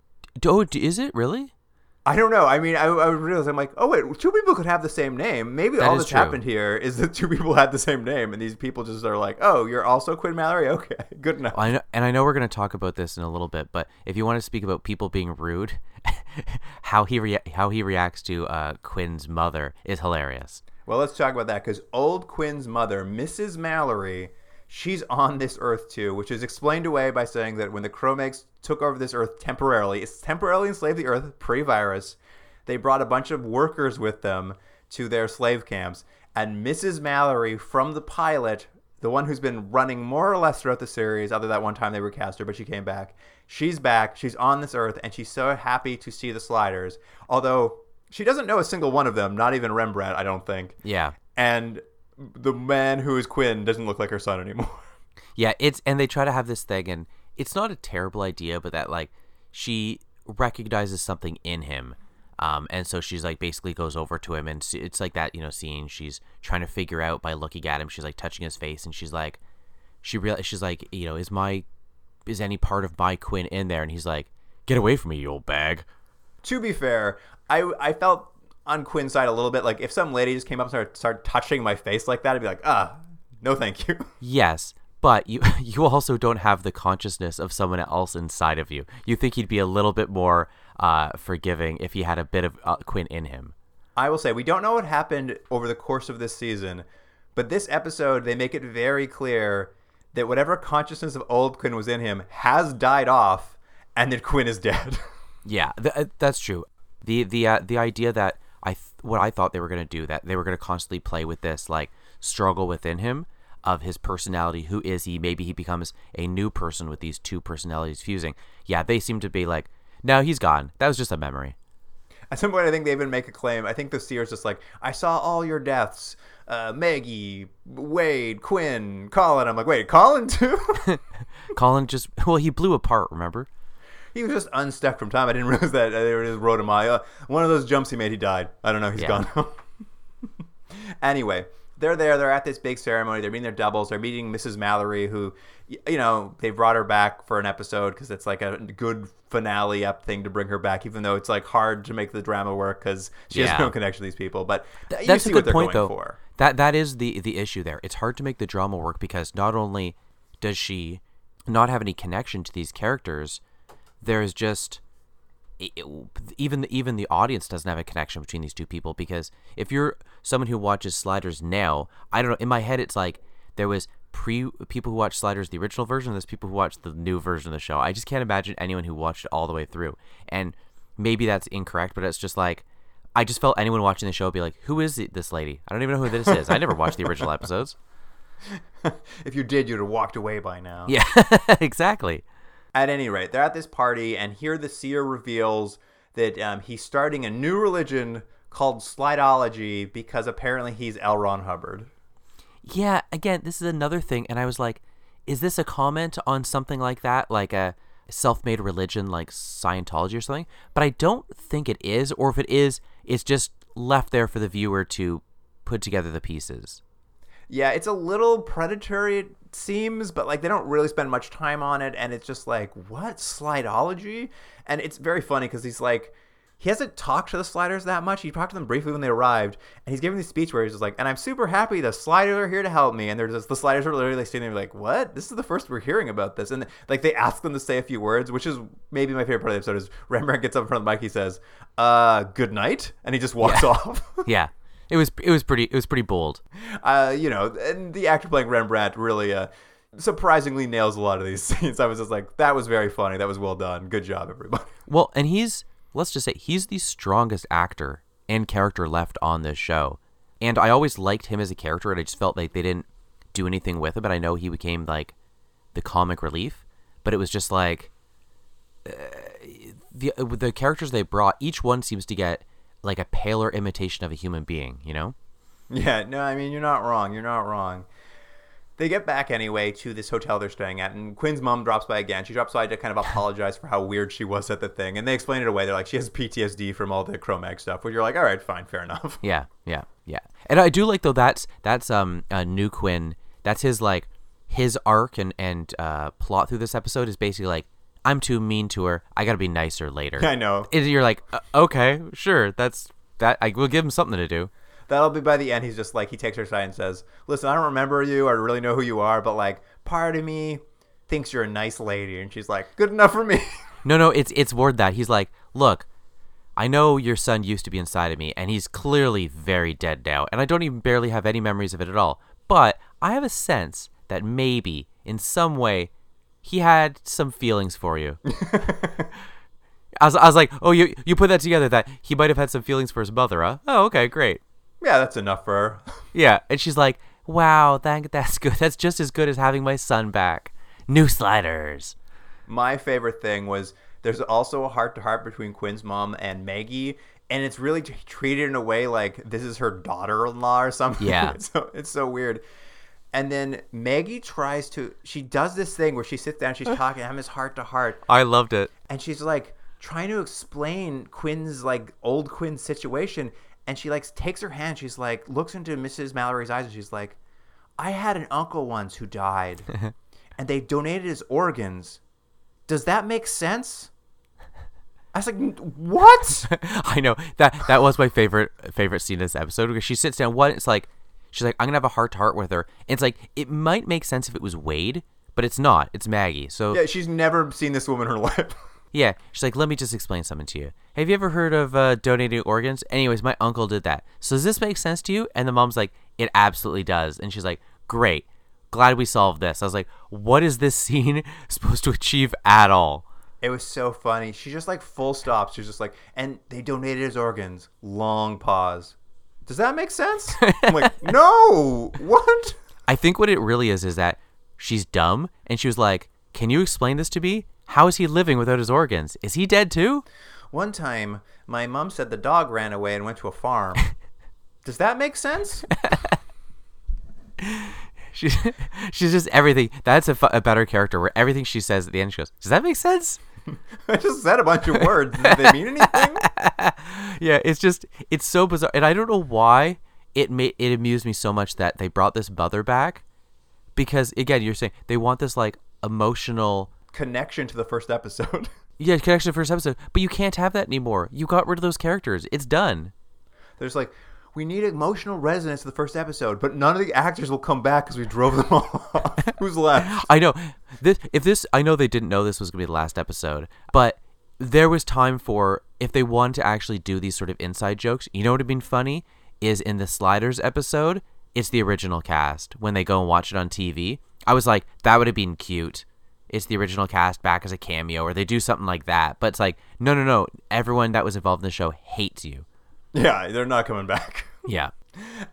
Oh, is it really?
I don't know. I mean, I, I realized I'm like, oh wait, two people could have the same name. Maybe that all that's true. happened here is that two people had the same name, and these people just are like, oh, you're also Quinn Mallory. Okay, good enough.
I know, and I know we're going to talk about this in a little bit, but if you want to speak about people being rude, how he rea- how he reacts to uh, Quinn's mother is hilarious.
Well, let's talk about that because old Quinn's mother, Mrs. Mallory, she's on this Earth too, which is explained away by saying that when the Cro-Mags took over this Earth temporarily, it's temporarily enslaved the Earth pre-virus. They brought a bunch of workers with them to their slave camps, and Mrs. Mallory from the pilot, the one who's been running more or less throughout the series, other than that one time they recast her, but she came back. She's back. She's on this Earth, and she's so happy to see the sliders. Although she doesn't know a single one of them, not even Rembrandt, I don't think.
Yeah.
And the man who is Quinn doesn't look like her son anymore.
Yeah, it's and they try to have this thing, and it's not a terrible idea, but that like she recognizes something in him. Um, and so she's like basically goes over to him and it's like that you know scene she's trying to figure out by looking at him she's like touching his face and she's like she real she's like you know is my is any part of my Quinn in there and he's like get away from me you old bag
to be fair I I felt on Quinn's side a little bit. Like if some lady just came up and started, started touching my face like that, I'd be like, ah, no, thank you.
Yes, but you you also don't have the consciousness of someone else inside of you. You think he'd be a little bit more uh, forgiving if he had a bit of uh, Quinn in him.
I will say we don't know what happened over the course of this season, but this episode they make it very clear that whatever consciousness of old Quinn was in him has died off, and that Quinn is dead.
yeah, th- uh, that's true. The the uh, the idea that I th- what I thought they were going to do that they were going to constantly play with this like struggle within him of his personality. Who is he? Maybe he becomes a new person with these two personalities fusing. Yeah, they seem to be like, no, he's gone. That was just a memory.
At some point, I think they even make a claim. I think the seer's just like, I saw all your deaths. Uh, Maggie, Wade, Quinn, Colin. I'm like, wait, Colin too?
Colin just well, he blew apart. Remember?
He was just unstuck from time. I didn't realize that they just wrote him. Uh, one of those jumps he made, he died. I don't know. He's yeah. gone. anyway, they're there. They're at this big ceremony. They're meeting their doubles. They're meeting Mrs. Mallory, who, you know, they brought her back for an episode because it's like a good finale up thing to bring her back, even though it's like hard to make the drama work because she yeah. has no connection to these people. But Th- that's a good point, though. For.
That that is the the issue there. It's hard to make the drama work because not only does she not have any connection to these characters, there's just it, even the, even the audience doesn't have a connection between these two people because if you're someone who watches sliders now, I don't know. In my head, it's like there was pre people who watch Sliders the original version, there's people who watch the new version of the show. I just can't imagine anyone who watched it all the way through. And maybe that's incorrect, but it's just like I just felt anyone watching the show would be like, "Who is this lady? I don't even know who this is. I never watched the original episodes."
if you did, you'd have walked away by now.
Yeah, exactly.
At any rate, they're at this party, and here the seer reveals that um, he's starting a new religion called Slideology because apparently he's L. Ron Hubbard.
Yeah, again, this is another thing, and I was like, is this a comment on something like that, like a self-made religion like Scientology or something? But I don't think it is, or if it is, it's just left there for the viewer to put together the pieces.
Yeah, it's a little predatory, seems, but like they don't really spend much time on it, and it's just like, what? Slideology? And it's very funny because he's like, he hasn't talked to the sliders that much. He talked to them briefly when they arrived, and he's giving this speech where he's just like, and I'm super happy the sliders are here to help me. And they're just, the sliders are literally standing there like, what? This is the first we're hearing about this. And like they ask them to say a few words, which is maybe my favorite part of the episode is Rembrandt gets up in front of the mic, he says, uh, good night, and he just walks off.
Yeah, it was it was pretty it was pretty bold.
uh, you know, and the actor playing Rembrandt really uh, surprisingly nails a lot of these scenes. I was just like, that was very funny. That was well done. Good job, everybody.
Well, and he's let's just say he's the strongest actor and character left on this show. And I always liked him as a character, and I just felt like they didn't do anything with it. But I know he became like the comic relief. But it was just like uh, the the characters they brought. Each one seems to get like a paler imitation of a human being. You know?
Yeah, no, I mean, you're not wrong. You're not wrong. They get back anyway to this hotel they're staying at, and Quinn's mom drops by again. She drops by to kind of apologize for how weird she was at the thing, and they explain it away. They're like, she has PTSD from all the Cro-Mag stuff, which you're like, all right, fine, fair enough.
Yeah, yeah, yeah. And I do like though that's that's um uh, New Quinn. That's his like his arc and and uh, plot through this episode is basically like I'm too mean to her. I got to be nicer later.
I know.
And you're like, uh, okay, sure. That's that. I will give him something to do.
That'll be by the end. He's just like he takes her side and says, "Listen, I don't remember you or really know who you are, but like part of me thinks you're a nice lady." And she's like, "Good enough for me."
No, no, it's it's more that. He's like, look, I know your son used to be inside of me, and he's clearly very dead now, and I don't even barely have any memories of it at all. But I have a sense that maybe, in some way, he had some feelings for you. I was, I was like, oh, you you put that together that he might have had some feelings for his mother, huh? Oh, okay, great.
yeah, that's enough for her.
Yeah, and she's like, wow, that, that's good. That's just as good as having my son back. New sliders.
My favorite thing was there's also a heart to heart between Quinn's mom and Maggie, and it's really treated in a way like this is her daughter-in-law or something.
Yeah.
it's so it's so weird. And then Maggie tries to. She does this thing where she sits down, she's talking, having this heart to heart,
I loved it.
and she's like trying to explain Quinn's like old Quinn situation, and she like takes her hand, she's like looks into Mrs. Mallory's eyes, and she's like, "I had an uncle once who died, and they donated his organs. Does that make sense?" I was like, "What?"
I know that that was my favorite favorite scene in this episode because she sits down. One, it's like she's like, I'm gonna have a heart to heart with her. And it's like it might make sense if it was Wade, but it's not. It's Maggie. So
yeah, she's never seen this woman in her life.
Yeah, she's like, let me just explain something to you. Have you ever heard of uh, donating organs? Anyways, my uncle did that. So does this make sense to you? And the mom's like, it absolutely does. And she's like, great, glad we solved this. I was like, what is this scene supposed to achieve at all?
It was so funny. She just like full stop. She's just like, and they donated his organs. Long pause. Does that make sense? I'm like, no. What?
I think what it really is is that she's dumb, and she was like, can you explain this to me? How is he living without his organs? Is he dead too?
One time, my mom said the dog ran away and went to a farm. Does that make sense?
She's she's just everything. That's a, fu- a better character where everything she says at the end, she goes, "Does that make sense?"
I just said a bunch of words. Did they mean anything?
yeah, it's just it's so bizarre, and I don't know why it made it amused me so much that they brought this mother back because again, you're saying they want this like emotional
Connection to the first episode.
yeah connection to the first episode, but you can't have that anymore. You got rid of those characters. It's done.
There's like, we need emotional resonance to the first episode, but none of the actors will come back because we drove them all off. Who's left?
I know this. If this, I know they didn't know this was gonna be the last episode, but there was time for if they wanted to actually do these sort of inside jokes. You know what would have been funny is in the sliders episode it's the original cast when they go and watch it on TV. I was like, that would have been cute. It's the original cast back as a cameo, or they do something like that. But it's like, no, no, no. Everyone that was involved in the show hates you.
Yeah, they're not coming back.
Yeah.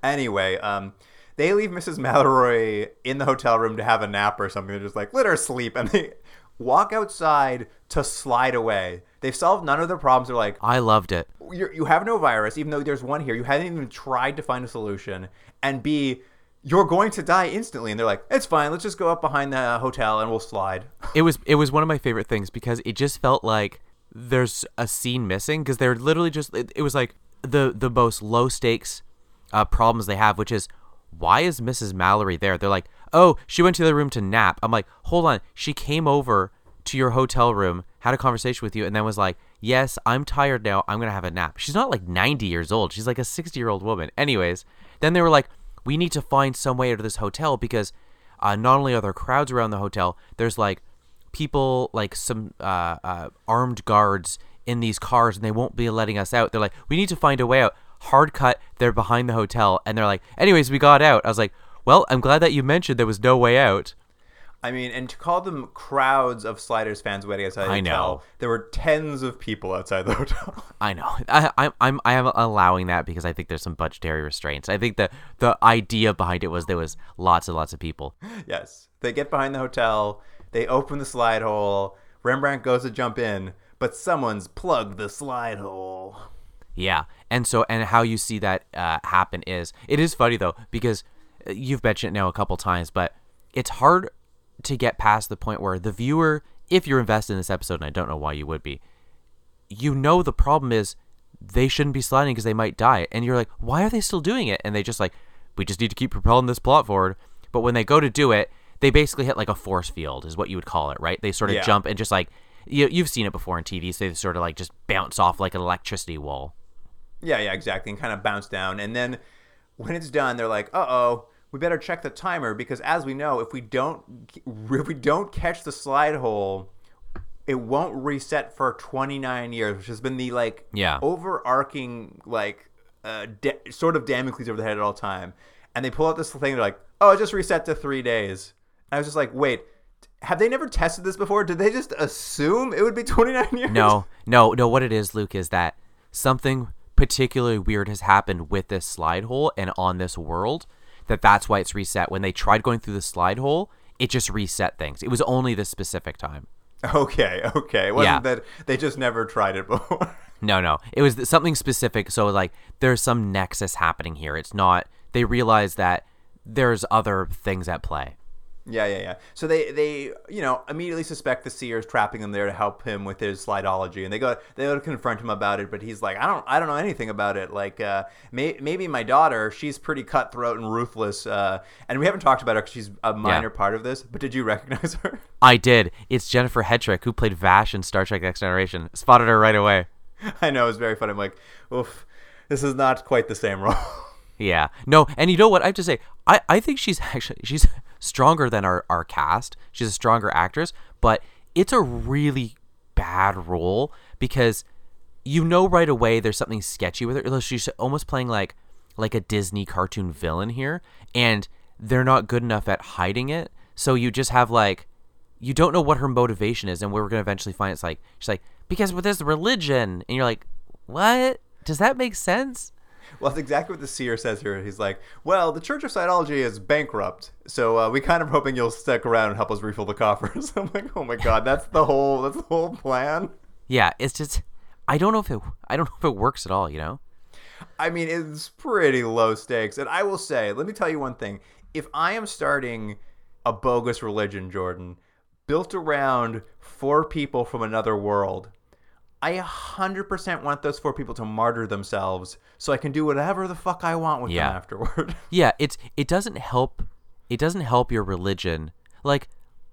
anyway, um, they leave Mrs. Mallory in the hotel room to have a nap or something. They're just like, let her sleep. And they walk outside to slide away. They've solved none of their problems. They're like,
I loved it.
you're, you have no virus, even though there's one here. You haven't even tried to find a solution. And B, you're going to die instantly. And they're like, it's fine. Let's just go up behind the hotel and we'll slide.
It was it was one of my favorite things because it just felt like there's a scene missing because they're literally just it, it was like the the most low stakes uh, problems they have, which is why is Mrs. Mallory there? They're like, oh, she went to the room to nap. I'm like, hold on, she came over to your hotel room, had a conversation with you, and then was like, yes, I'm tired now. I'm gonna have a nap. She's not like 90 years old. She's like a 60 year old woman. Anyways, then they were like, we need to find some way out of this hotel because uh, not only are there crowds around the hotel, there's like people like some uh, uh, armed guards in these cars and they won't be letting us out. They're like, we need to find a way out. Hard cut, they're behind the hotel and they're like, anyways, we got out. I was like, well, I'm glad that you mentioned there was no way out.
I mean, and to call them crowds of Sliders fans waiting outside the
I
hotel,
know.
there were tens of people outside the hotel.
I know. I, I, I'm I am allowing that because I think there's some budgetary restraints. I think the the idea behind it was there was lots and lots of people.
yes. They get behind the hotel, they open the slide hole, Rembrandt goes to jump in, but someone's plugged the slide hole.
Yeah, and so and how you see that uh, happen is it is funny though because uh, you've mentioned it now a couple times, but it's hard to get past the point where the viewer, if you're invested in this episode, and I don't know why you would be, you know the problem is they shouldn't be sliding because they might die, and you're like, why are they still doing it? And they just like, we just need to keep propelling this plot forward. But when they go to do it, they basically hit like a force field, is what you would call it, right? They sort of
Yeah.
jump and just like you, you've seen it before in TV, so they sort of like just bounce off like an electricity wall.
Yeah, yeah, exactly, and kind of bounce down. And then when it's done, they're like, "Uh oh, we better check the timer because, as we know, if we don't if we don't catch the slide hole, it won't reset for 29 years, which has been the like
Yeah.
overarching like uh, da- sword of Damocles over the head at all time." And they pull out this thing, they're like, "Oh, it just reset to three days." And I was just like, "Wait." Have they never tested this before? Did they just assume it would be 29 years?
No, no, no. What it is, Luke, is that something particularly weird has happened with this slide hole and on this world. That that's why it's reset. When they tried going through the slide hole, it just reset things. It was only this specific time.
Okay, okay. It wasn't
Yeah.
that they just never tried it before.
No, no. It was something specific. So like, there's some nexus happening here. It's not. They realize that there's other things at play.
Yeah, yeah, yeah. So they, they, you know, immediately suspect the seer is trapping him there to help him with his slideology, and they go, they go to confront him about it, but he's like, I don't, I don't know anything about it. Like, uh, may, maybe my daughter, she's pretty cutthroat and ruthless, uh, and we haven't talked about her because she's a minor part of this. But did you recognize her?
I did. It's Jennifer Hetrick who played Vash in Star Trek: Next Generation. Spotted her right away.
I know it was very funny. I'm like, oof, this is not quite the same role.
Yeah. No, and you know what? I have to say, I, I think she's actually she's stronger than our, our cast. She's a stronger actress, but it's a really bad role because you know right away there's something sketchy with her. She's almost playing like like a Disney cartoon villain here, and they're not good enough at hiding it. So you just have like you don't know what her motivation is, and we're gonna eventually find it's like she's like because with this religion, and you're like, what? Does that make sense?
Well, that's exactly what the seer says here. He's like, "Well, the Church of Scientology is bankrupt, so uh, we kind of hoping you'll stick around and help us refill the coffers." I'm like, "Oh my god, that's the whole that's the whole plan."
Yeah, it's just I don't know if it I don't know if it works at all, you know?
I mean, it's pretty low stakes, and I will say, let me tell you one thing: if I am starting a bogus religion, Jordan, built around four people from another world. I 100% want those four people to martyr themselves so I can do whatever the fuck I want with
Yeah.
them afterward.
Yeah, it's it doesn't help it doesn't help your religion. Like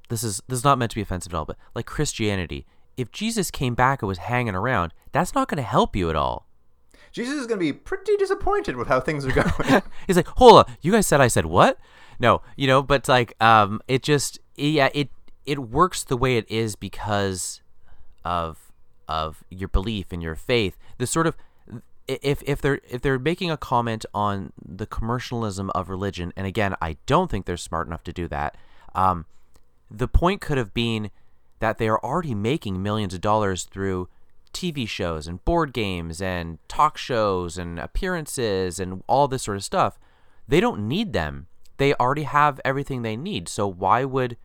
this is this is not meant to be offensive at all, but like Christianity, if Jesus came back and was hanging around, that's not going to help you at all.
Jesus is going to be pretty disappointed with how things are going.
He's like, "Hold on, you guys said I said what?" No, you know, but like, um, it just, yeah, it it works the way it is because of of your belief and your faith. The sort of if if they're if they're making a comment on the commercialism of religion, and again, I don't think they're smart enough to do that. Um, the point could have been that they are already making millions of dollars through TV shows and board games and talk shows and appearances and all this sort of stuff. They don't need them. They already have everything they need. So why would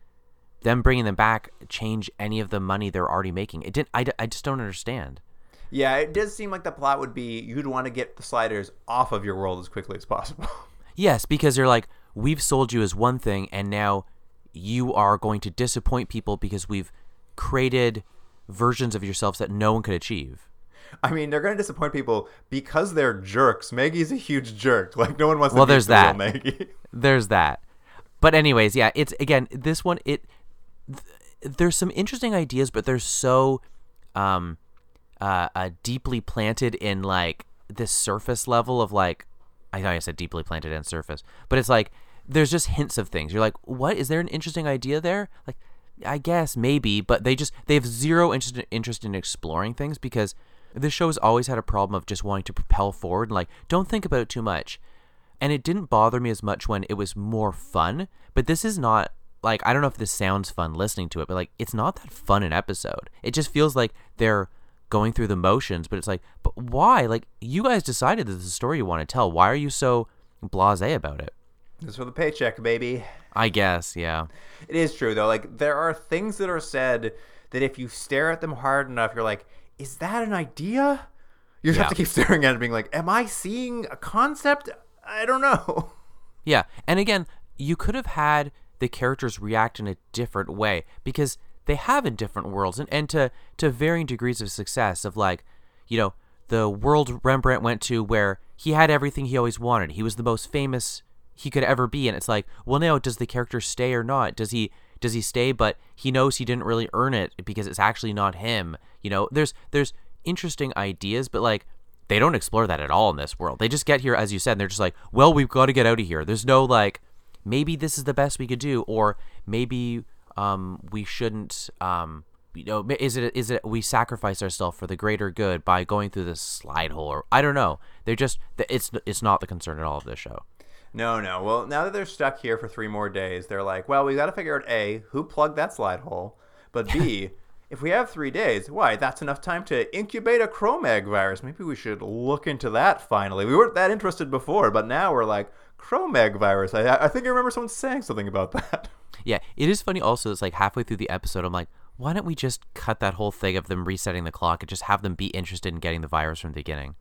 them bringing them back change any of the money they're already making? It didn't. I, I just don't understand.
Yeah, it does seem like the plot would be you'd want to get the sliders off of your world as quickly as possible.
Yes, because they're like, we've sold you as one thing, and now you are going to disappoint people because we've created versions of yourselves that no one could achieve.
I mean, they're going to disappoint people because they're jerks. Maggie's a huge jerk. Like no one wants
Well,
to
there's that.
Maggie.
There's that. But anyways, yeah, it's again this one. It th- there's some interesting ideas, but they're so um uh, uh deeply planted in like this surface level of like I know I said deeply planted in surface, but it's like there's just hints of things. You're like, what is there an interesting idea there? Like, I guess maybe, but they just they have zero interest interest in exploring things because this show has always had a problem of just wanting to propel forward and like don't think about it too much and it didn't bother me as much when it was more fun but this is not like i don't know if this sounds fun listening to it but like it's not that fun an episode it just feels like they're going through the motions but it's like but why like you guys decided this is the story you want to tell why are you so blasé about it
is for the paycheck, baby.
i guess yeah
It is true though. Like there are things that are said that if you stare at them hard enough, you're like, "Is that an idea?" You just
Yeah.
have to keep staring at it, being like, "Am I seeing a concept? I don't know."
Yeah, and again, you could have had the characters react in a different way because they have in different worlds and, and to to varying degrees of success of like, you know, the world Rembrandt went to where he had everything he always wanted. He was the most famous he could ever be and it's like, well now does the character stay or not? Does he does he stay but he knows he didn't really earn it because it's actually not him. You know, there's there's interesting ideas but like they don't explore that at all in this world. They just get here, as you said, and they're just like, well, we've got to get out of here. There's no like, maybe this is the best we could do, or maybe um, we shouldn't. Um, you know, is it is it we sacrifice ourselves for the greater good by going through this slide hole, or I don't know. They're just it's it's not the concern at all of this show.
No, no. Well, now that they're stuck here for three more days, they're like, well, we got to figure out A, who plugged that slide hole, but B, if we have three days, why, that's enough time to incubate a Cro-Mag virus. Maybe we should look into that finally. We weren't that interested before, but now we're like, Cro-Mag virus. I, I think I remember someone saying something about that.
Yeah, it is funny. Also, it's like halfway through the episode, I'm like, why don't we just cut that whole thing of them resetting the clock and just have them be interested in getting the virus from the beginning?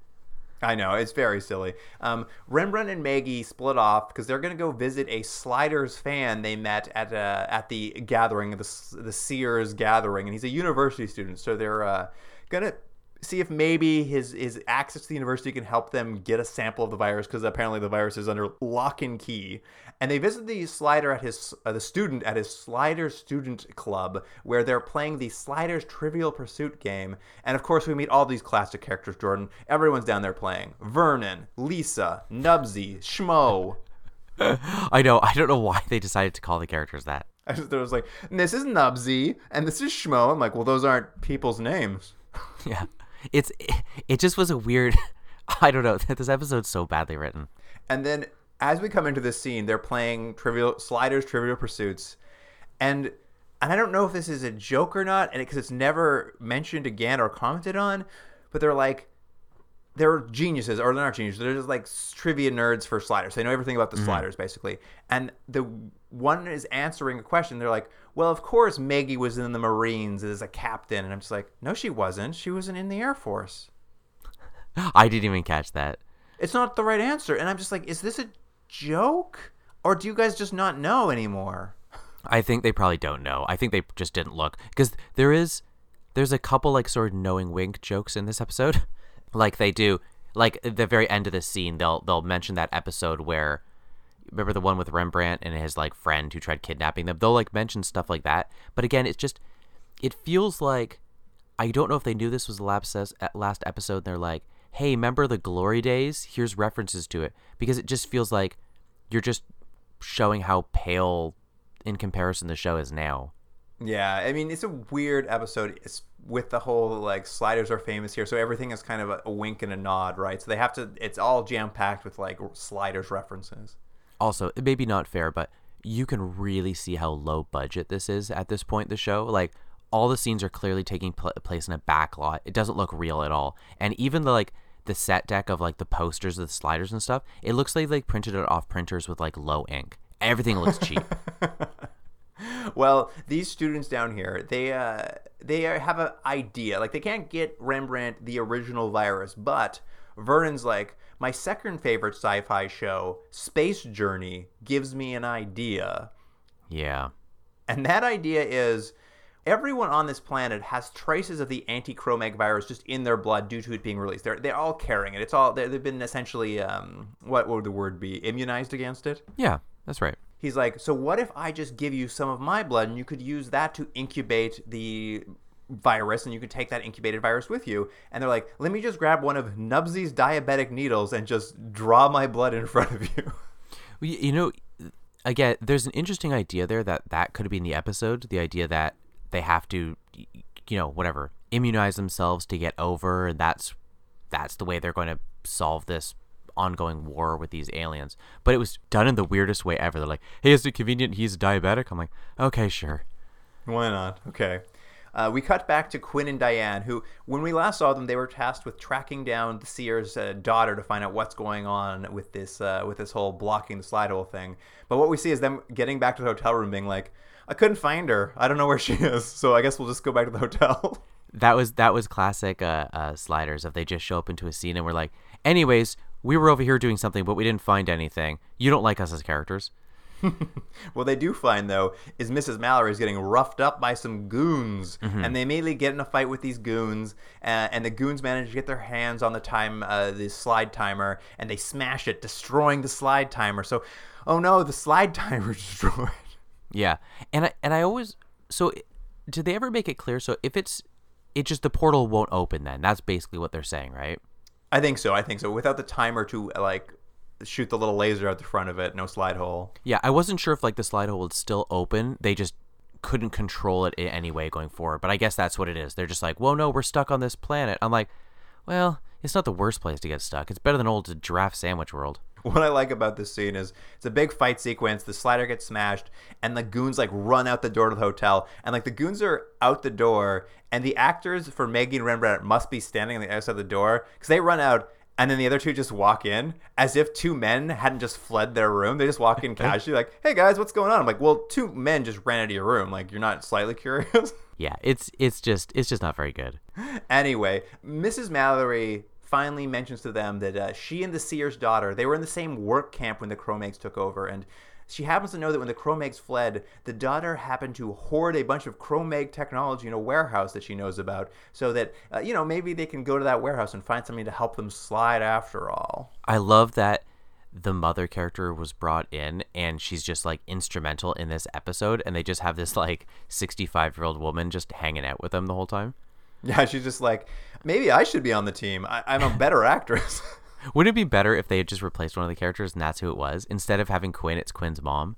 I know it's very silly. Um, Rembrandt and Maggie split off because they're going to go visit a Sliders fan they met at uh, at the gathering, the the seer's gathering, and he's a university student. So they're uh, gonna see if maybe his his access to the university can help them get a sample of the virus because apparently the virus is under lock and key. And they visit the slider at his uh, the student at his slider student club where they're playing the Sliders Trivial Pursuit game. And of course, we meet all these classic characters. Jordan, everyone's down there playing. Vernon, Lisa, Nubsy, Schmo.
I know. I don't know why they decided to call the characters that.
I just there was like, this is Nubsy and this is Schmo. I'm like, well, those aren't people's names.
Yeah, it's it just was a weird. I don't know. This episode's so badly written.
And then as we come into this scene, they're playing Trivial Sliders Trivial Pursuits, and and I don't know if this is a joke or not, and because it's never mentioned again or commented on, but they're like they're geniuses, or they're not geniuses. They're just like trivia nerds for sliders. They know everything about the mm-hmm. sliders, basically. And the one is answering a question. They're like, "Well, of course, Maggie was in the Marines as a captain," and I'm just like, "No, she wasn't. She wasn't in the Air Force."
I didn't even catch that.
It's not the right answer, and I'm just like, "Is this a joke, or do you guys just not know anymore?"
I think they probably don't know. I think they just didn't look because there is there's a couple like sort of knowing wink jokes in this episode, like they do like at the very end of the scene they'll they'll mention that episode where remember the one with Rembrandt and his like friend who tried kidnapping them. They'll like mention stuff like that, but again, it's just it feels like I don't know if they knew this was the last last episode. And they're like, hey, remember the glory days? Here's references to it because it just feels like you're just showing how pale in comparison the show is now.
Yeah, I mean it's a weird episode. It's with the whole like sliders are famous here, so everything is kind of a, a wink and a nod, right? So they have to. It's all jam packed with like sliders references.
Also, it may be not fair, but you can really see how low budget this is at this point the show. Like all the scenes are clearly taking pl- place in a back lot. It doesn't look real at all, and even the like the set deck of like the posters the sliders and stuff, it looks like they printed it off printers with like low ink. Everything looks cheap.
well, these students down here, they uh, they have an idea. Like they can't get Rembrandt the original virus, but Vernon's like my second favorite sci-fi show, Space Journey, gives me an idea.
Yeah.
And that idea is everyone on this planet has traces of the anti-Cro-Mag virus just in their blood due to it being released. They're they're all carrying it. It's all they've been essentially um, what would the word be? Immunized against it.
Yeah, that's right.
He's like, so what if I just give you some of my blood and you could use that to incubate the virus and you could take that incubated virus with you? And they're like, let me just grab one of Nubsy's diabetic needles and just draw my blood in front of you.
Well, You know, again, there's an interesting idea there that that could be in the episode. The idea that they have to, you know, whatever, immunize themselves to get over, and that's that's the way they're going to solve this ongoing war with these aliens. But it was done in the weirdest way ever. They're like, "Hey, is it convenient? He's diabetic." I'm like, "Okay, sure."
Why not? Okay. Uh, we cut back to Quinn and Diana, who, when we last saw them, they were tasked with tracking down the seer's uh, daughter to find out what's going on with this uh, with this whole blocking the slide hole thing. But what we see is them getting back to the hotel room, being like, "I couldn't find her. I don't know where she is. So I guess we'll just go back to the hotel."
That was that was classic uh, uh, sliders. If they just show up into a scene and we're like, "Anyways, we were over here doing something, but we didn't find anything. You don't like us as characters."
what they do find though is Mrs. Mallory is getting roughed up by some goons, and they immediately get in a fight with these goons, uh, and the goons manage to get their hands on the time, uh, the slide timer, and they smash it, destroying the slide timer. So, oh no, the slide timer destroyed.
Yeah, and I and I always so did they ever make it clear? So if it's it just the portal won't open, then that's basically what they're saying, right?
I think so. I think so. Without the timer to like shoot the little laser out the front of it, no slide hole.
Yeah, I wasn't sure if like the slide hole would still open. They just couldn't control it in any way going forward. But I guess that's what it is. They're just like, whoa, no, we're stuck on this planet. I'm like, well, it's not the worst place to get stuck. It's better than old giraffe sandwich world.
What I like about this scene is it's a big fight sequence. The slider gets smashed, and the goons like run out the door to the hotel. And like the goons are out the door, and the actors for Maggie and Rembrandt must be standing on the other side of the door because they run out, and then the other two just walk in as if two men hadn't just fled their room. They just walk in casually, like, "Hey guys, what's going on?" I'm like, "Well, two men just ran into your room. Like, you're not slightly curious."
Yeah, it's it's just it's just not very good.
anyway, Mrs. Mallory finally mentions to them that uh, she and the seer's daughter they were in the same work camp when the Cro-Mags took over, and she happens to know that when the Cro-Mags fled, the daughter happened to hoard a bunch of Cro-Mag technology in a warehouse that she knows about, so that uh, you know maybe they can go to that warehouse and find something to help them slide after all.
I love that the mother character was brought in and she's just like instrumental in this episode and they just have this like 65 year old woman just hanging out with them the whole time.
Yeah, she's just like, maybe I should be on the team. I- I'm a better actress.
Wouldn't it be better if they had just replaced one of the characters and that's who it was? Instead of having Quinn, it's Quinn's mom.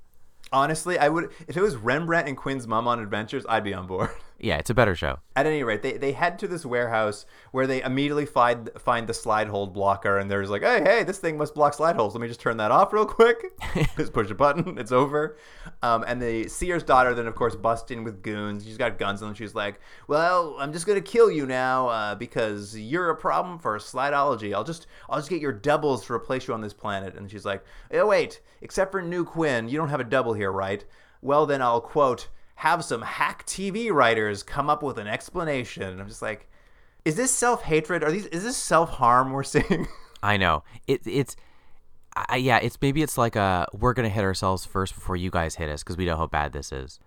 Honestly, I would if it was Rembrandt and Quinn's mom on adventures, I'd be on board.
Yeah, it's a better show.
At any rate, they, they head to this warehouse where they immediately find find the slide hold blocker, and there's like, hey, hey, this thing must block slide holes. Let me just turn that off real quick. just push a button, it's over. Um, and the seer's daughter then, of course, busts in with goons. She's got guns on them. She's like, well, I'm just gonna kill you now uh, because you're a problem for slideology. I'll just I'll just get your doubles to replace you on this planet. And she's like, oh wait, except for New Quinn, you don't have a double here, right? Well, then I'll quote have some hack TV writers come up with an explanation. I'm just like, is this self hatred? Are these is this self harm we're seeing?
I know. It it's I, yeah, it's maybe it's like a we're gonna hit ourselves first before you guys hit us because we know how bad this is.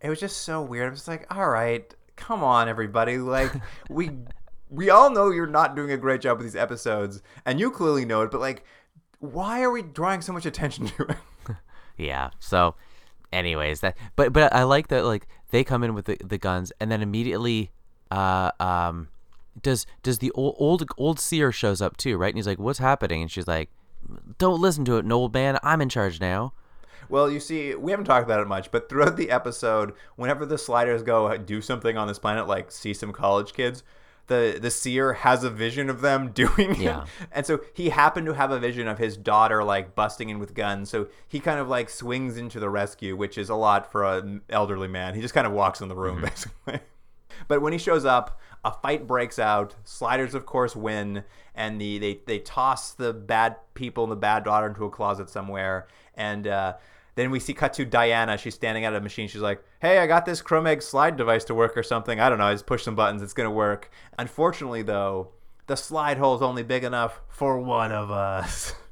it was just so weird. I was like, all right, come on, everybody. Like we we all know you're not doing a great job with these episodes, and you clearly know it. But like, why are we drawing so much attention to it?
Yeah. So, anyways, that but but I like that like they come in with the, the guns and then immediately, uh um, does does the old old old seer shows up too, right? And he's like, "What's happening?" And she's like, "Don't listen to it, old man. I'm in charge now."
Well, you see, we haven't talked about it much, but throughout the episode, whenever the sliders go do something on this planet, like see some college kids, the the seer has a vision of them doing
Yeah.
it. And so he happened to have a vision of his daughter like busting in with guns. So he kind of like swings into the rescue, which is a lot for an elderly man. He just kind of walks in the room basically. But when he shows up, a fight breaks out. Sliders, of course, win, and the they, they toss the bad people and the bad daughter into a closet somewhere. And uh, then we see cut to Diana. She's standing at a machine. She's like, "Hey, I got this Cro-Mag slide device to work or something. I don't know. I just push some buttons. It's gonna work." Unfortunately, though, the slide hole is only big enough for one of us.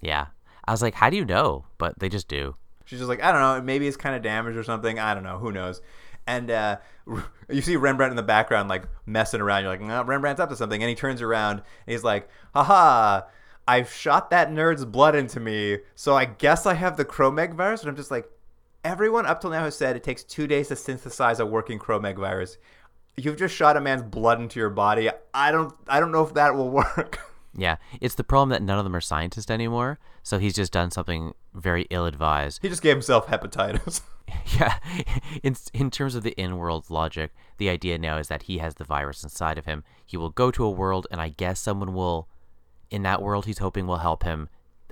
Yeah. I was like, how do you know? But they just do.
She's just like, I don't know, maybe it's kind of damaged or something. I don't know, who knows. And uh, you see Rembrandt in the background, like messing around. You're like, no, Rembrandt's up to something. And he turns around and he's like, haha, I've shot that nerd's blood into me, so I guess I have the Cro-Mag virus. And I'm just like, everyone up till now has said it takes two days to synthesize a working Cro-Mag virus. You've just shot a man's blood into your body. I don't, I don't know if that will work.
Yeah. It's the problem that none of them are scientists anymore. So he's just done something very ill advised.
he just gave himself hepatitis.
Yeah. In, in terms of the in world logic, the idea now is that he has the virus inside of him. He will go to a world, and I guess someone will, in that world, he's hoping will help him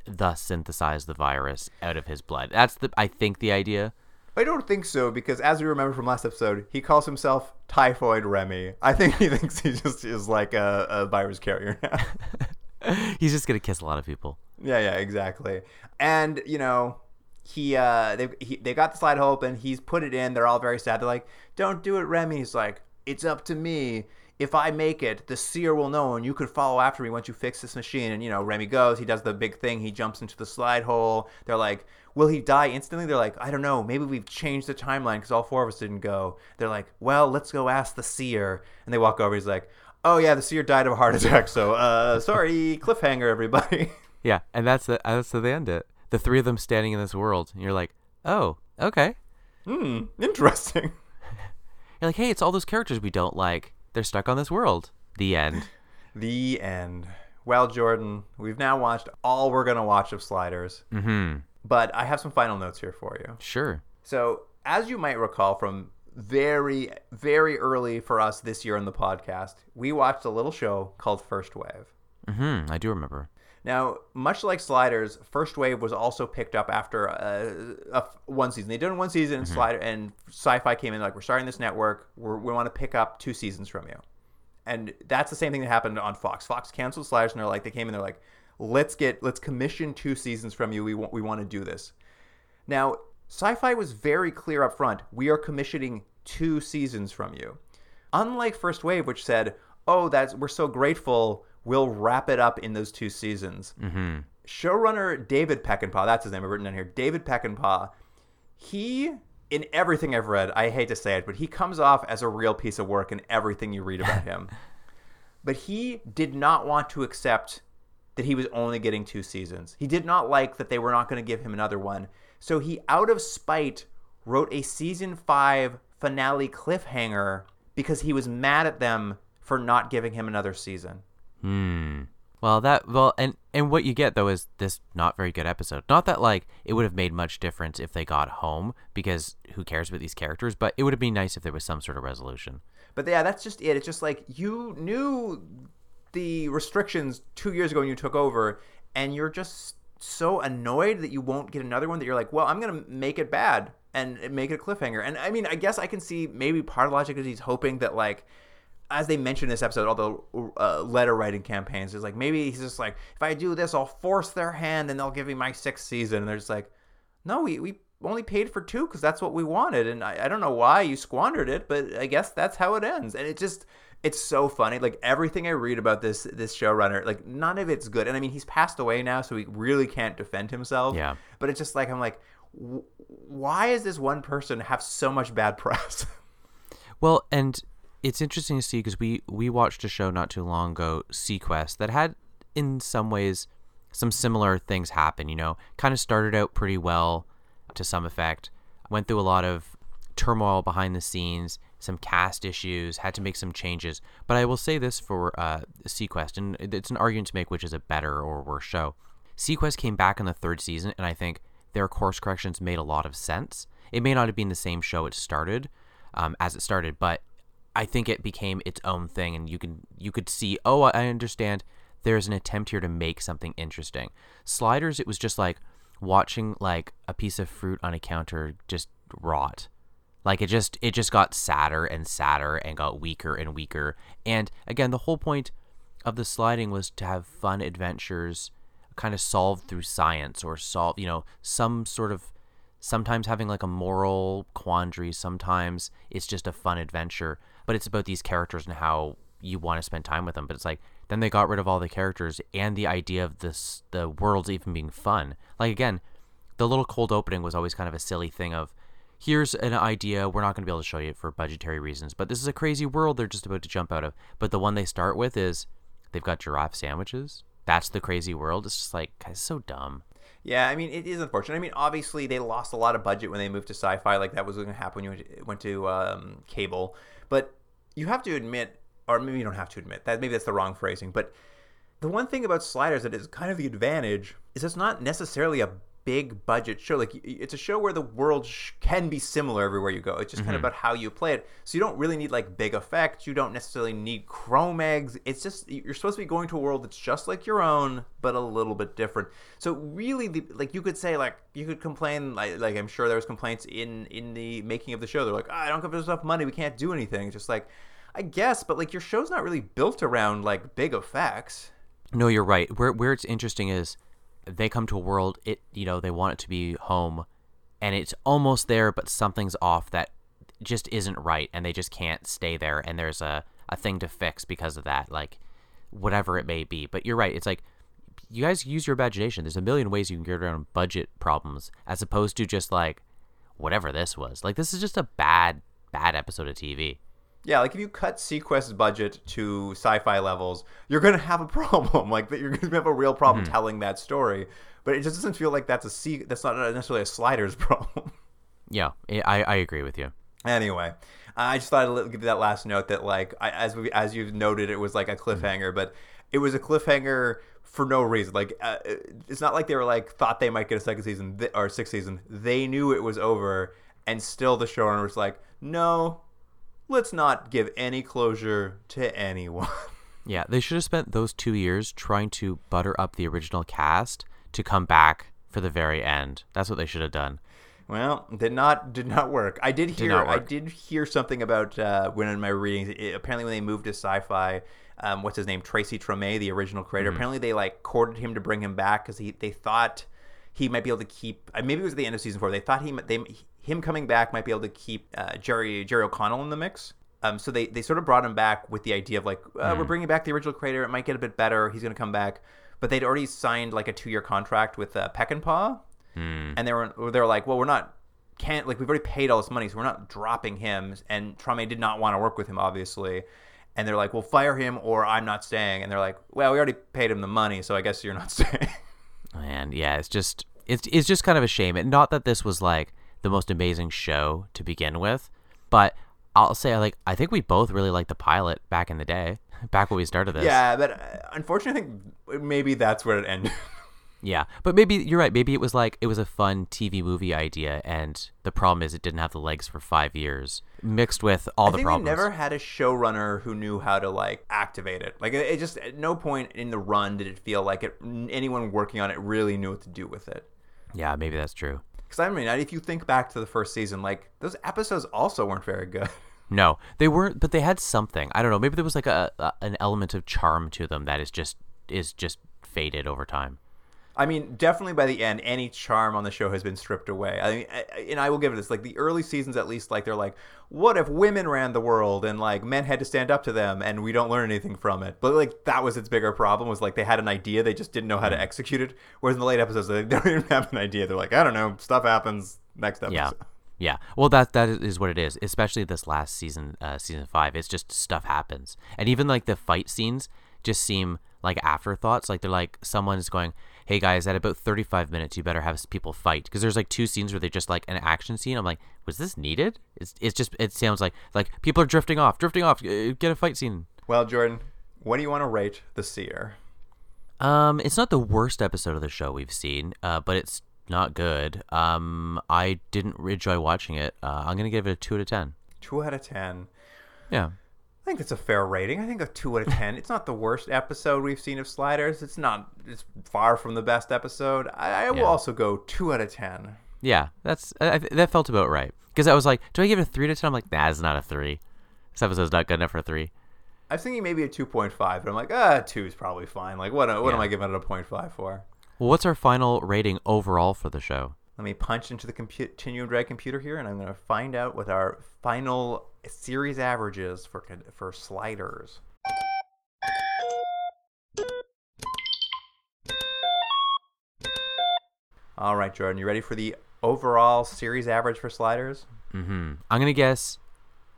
thus synthesize the virus out of his blood. That's the, I think, the idea.
I don't think so because, as we remember from last episode, he calls himself Typhoid Remy. I think he thinks he just is like a, a virus carrier now.
He's just going to kiss a lot of people.
yeah, yeah, exactly. And you know, he uh, they he, they got the slide hole open. He's put it in. They're all very sad. They're like, "Don't do it, Remy." He's like, "It's up to me." If I make it, the seer will know, and you could follow after me once you fix this machine. And you know, Remy goes. He does the big thing. He jumps into the slide hole. They're like, "Will he die instantly?" They're like, "I don't know. Maybe we've changed the timeline because all four of us didn't go." They're like, "Well, let's go ask the seer." And they walk over. He's like, "Oh yeah, the seer died of a heart attack. So, uh, sorry, cliffhanger, everybody."
Yeah, and that's the, that's how they end it. The three of them standing in this world, and you're like, oh, okay.
Hmm, interesting.
You're like, hey, it's all those characters we don't like. They're stuck on this world. The end.
The end. Well, Jordan, we've now watched all we're going to watch of Sliders,
Mm-hmm.
but I have some final notes here for you.
Sure.
So, as you might recall from very, very early for us this year on the podcast, we watched a little show called First Wave.
Mm-hmm. I do remember.
Now, much like Sliders, First Wave was also picked up after uh, a, one season. They did one season, and Slider and Sci-Fi came in like, "We're starting this network. We're, we want to pick up two seasons from you." And that's the same thing that happened on Fox. Fox canceled Sliders, and they're like, they came in, they're like, "Let's get, let's commission two seasons from you. We want, we want to do this." Now, Sci-Fi was very clear up front. We are commissioning two seasons from you. Unlike First Wave, which said, "Oh, that's we're so grateful. We'll wrap it up in those two seasons."
Mm-hmm.
Showrunner David Peckinpah, that's his name. I've written down here. David Peckinpah. He, in everything I've read, I hate to say it, but he comes off as a real piece of work in everything you read about him. but he did not want to accept that he was only getting two seasons. He did not like that they were not going to give him another one. So he, out of spite, wrote a season five finale cliffhanger because he was mad at them for not giving him another season.
Hmm. Well, that well, and and what you get though is this not very good episode. Not that like it would have made much difference if they got home because who cares about these characters, but it would have been nice if there was some sort of resolution.
But yeah, that's just it. It's just like you knew the restrictions two years ago when you took over, and you're just so annoyed that you won't get another one that you're like, well, I'm gonna make it bad and make it a cliffhanger. And I mean, I guess I can see maybe part of logic is he's hoping that like. As they mentioned in this episode, all the uh, letter writing campaigns is like maybe he's just like, if I do this, I'll force their hand and they'll give me my sixth season. And they're just like, no, we, we only paid for two because that's what we wanted. And I, I don't know why you squandered it, but I guess that's how it ends. And it just, it's so funny. Like everything I read about this this showrunner, like none of it's good. And I mean, he's passed away now, so he really can't defend himself.
Yeah.
But it's just like I'm like, w- why does this one person have so much bad press?
Well, and it's interesting to see because we we watched a show not too long ago, SeaQuest, that had in some ways some similar things happen. You know, kind of started out pretty well to some effect, went through a lot of turmoil behind the scenes, some cast issues, had to make some changes. But I will say this for uh, SeaQuest, and it's an argument to make which is a better or worse show. SeaQuest came back in the third season, and I think their course corrections made a lot of sense. It may not have been the same show it started um, as it started, but I think it became its own thing, and you can you could see. Oh, I understand. There's an attempt here to make something interesting. Sliders, it was just like watching like a piece of fruit on a counter just rot. Like it just it just got sadder and sadder and got weaker and weaker. And again, the whole point of the sliding was to have fun adventures kind of solved through science or solve, you know, some sort of sometimes having like a moral quandary, sometimes it's just a fun adventure, but it's about these characters and how you want to spend time with them. But it's like then they got rid of all the characters and the idea of this the worlds even being fun. Like again, the little cold opening was always kind of a silly thing of here's an idea we're not going to be able to show you it for budgetary reasons but this is a crazy world they're just about to jump out of but the one they start with is they've got giraffe sandwiches that's the crazy world it's just like it's so dumb
Yeah, I mean, it is unfortunate. I mean, obviously, they lost a lot of budget when they moved to sci-fi. Like that was going to happen when you went to, went to um, cable. But you have to admit, or maybe you don't have to admit that. Maybe that's the wrong phrasing. But the one thing about Sliders that is kind of the advantage is it's not necessarily a big budget show. Like it's a show where the world sh- can be similar everywhere you go. It's just kind of mm-hmm. about how you play it. So you don't really need like big effects. You don't necessarily need Cro-Mags. It's just you're supposed to be going to a world that's just like your own, but a little bit different. So really, the, like you could say, like you could complain, like, like I'm sure there was complaints in in the making of the show. They're like, oh, I don't give us enough money. We can't do anything. It's just like. I guess, but like your show's not really built around like big effects.
No, you're right. Where where it's interesting is they come to a world it you know they want it to be home, and it's almost there, but something's off that just isn't right, and they just can't stay there, and there's a a thing to fix because of that, like whatever it may be. But you're right. It's like you guys use your imagination. There's a million ways you can get around budget problems, as opposed to just like whatever this was. Like this is just a bad bad episode of TV.
Yeah, like if you cut SeaQuest's budget to sci-fi levels, you're gonna have a problem. Like that, you're gonna have a real problem hmm. telling that story. But it just doesn't feel like that's a C. That's not necessarily a sliders problem.
Yeah, eh, I I agree with you.
anyway, I just thought I'd give you that last note that like I, as we as you've noted, it was like a hmm. cliffhanger, but it was a cliffhanger for no reason. Like uh, it's not like they were like thought they might get a second season th- or sixth season. They knew it was over, and still the showrunner was like, no. Let's not give any closure to anyone.
Yeah, they should have spent those two years trying to butter up the original cast to come back for the very end. That's what they should have done.
Well, did not did not work. I did hear
not
I did hear something about uh, when in my readings. It, apparently, when they moved to sci-fi, um, what's his name, Tracy Tormé, the original creator.
Mm-hmm.
Apparently, they like courted him to bring him back because he they thought he might be able to keep. Uh, maybe it was at the end of season four. They thought he they him coming back might be able to keep uh, Jerry Jerry O'Connell in the mix. Um, so they, they sort of brought him back with the idea of like uh,
Hmm.
we're bringing back the original creator. It might get a bit better. He's going to come back, but they'd already signed like a two year contract with uh, Peckinpah,
Hmm.
and they were they were like, well, we're not can't like we've already paid all this money, so we're not dropping him. And Tormé did not want to work with him, obviously. And they're like, well, fire him or I'm not staying. And they're like, well, we already paid him the money, so I guess you're not staying.
And yeah, it's just it's it's just kind of a shame. And not that this was like the most amazing show to begin with, but I'll say like I think we both really liked the pilot back in the day, back when we started this.
yeah, but uh, unfortunately, I think maybe that's where it ended.
Yeah, but maybe you're right. Maybe it was like it was a fun TV movie idea, and the problem is it didn't have the legs for five years, mixed with all
I
the
think
problems.
never had a showrunner who knew how to like activate it. Like it, it just at no point in the run did it feel like it anyone working on it really knew what to do with it.
Yeah, maybe that's true.
Because I mean, if you think back to the first season, like those episodes also weren't very good.
No, they weren't, but they had something. I don't know. Maybe there was like a, a an element of charm to them that is just is just faded over time.
I mean, definitely by the end, any charm on the show has been stripped away. I mean, I- and I will give it this: like the early seasons, at least, like they're like, what if women ran the world and like men had to stand up to them, and we don't learn anything from it? But like that was its bigger problem was like they had an idea, they just didn't know how to execute it. Whereas in the late episodes, they don't even have an idea. They're like, I don't know, stuff happens. Next episode.
Yeah, yeah. Well, that that is what it is. Especially this last season, uh, season five. It's just stuff happens, and even like the fight scenes just seem like afterthoughts. Like they're like someone's going, "Hey guys, at about thirty-five minutes, you better have people fight." Because there's like two scenes where they just like an action scene. I'm like, was this needed? It's it's just it sounds like like people are drifting off, drifting off. uh, Get a fight scene.
Well, Jordan, what do you want to rate the Seer?
Um, it's not the worst episode of the show we've seen, uh, but it's not good. Um, I didn't enjoy watching it. Uh, I'm gonna give it a two out of ten.
Two out of ten.
Yeah.
I think that's a fair rating. I think a two out of ten. it's not the worst episode we've seen of Sliders. It's not. It's far from the best episode. I, I will
Yeah.
also go two out of ten.
Yeah, that's I, that felt about right. Because I was like, do I give it a three to ten? I'm like, nah, it's not a three. This episode's not good enough for a three.
I was thinking maybe a two point five, but I'm like, ah, two is probably fine. Like, what? What am I giving it a point five for?
Well, what's our final rating overall for the show?
Let me punch into the compu- continuum drag computer here, and I'm going to find out what our final series averages for for sliders. All right, Jordan, you ready for the overall series average for sliders?
Mm-hmm. I'm gonna guess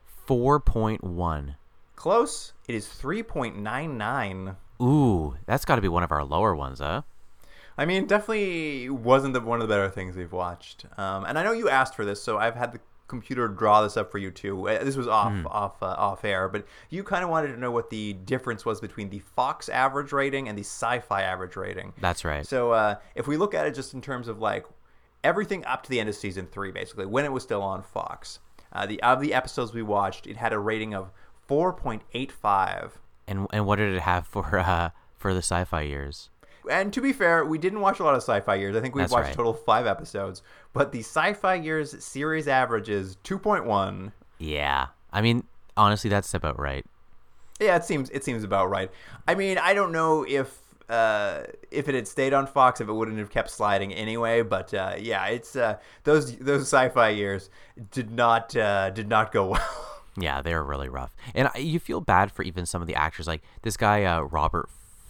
four point one.
Close. It is 3.99.
Ooh, that's got to be one of our lower ones, huh?
I mean, definitely wasn't the, one of the better things we've watched. Um, and I know you asked for this, so I've had the computer draw this up for you too. Uh, This was off off uh, off air, but you kind of wanted to know what the difference was between the Fox average rating and the Sci-Fi average rating.
That's right.
So uh, if we look at it just in terms of like everything up to the end of season three, basically when it was still on Fox, uh, the of the episodes we watched, it had a rating of 4.85.
and and what did it have for uh for the sci-fi years?
And to be fair, we didn't watch a lot of sci-fi years. I think we
That's
watched
right.
a total of five episodes. But the sci-fi years series average is 2.1.
Yeah, I mean, honestly, that's about right.
Yeah, it seems it seems about right. I mean, I don't know if uh, if it had stayed on Fox, if it wouldn't have kept sliding anyway. But uh, yeah, it's uh, those those sci-fi years did not uh, did not go well.
Yeah, they were really rough, and you feel bad for even some of the actors, like this guy uh, Robert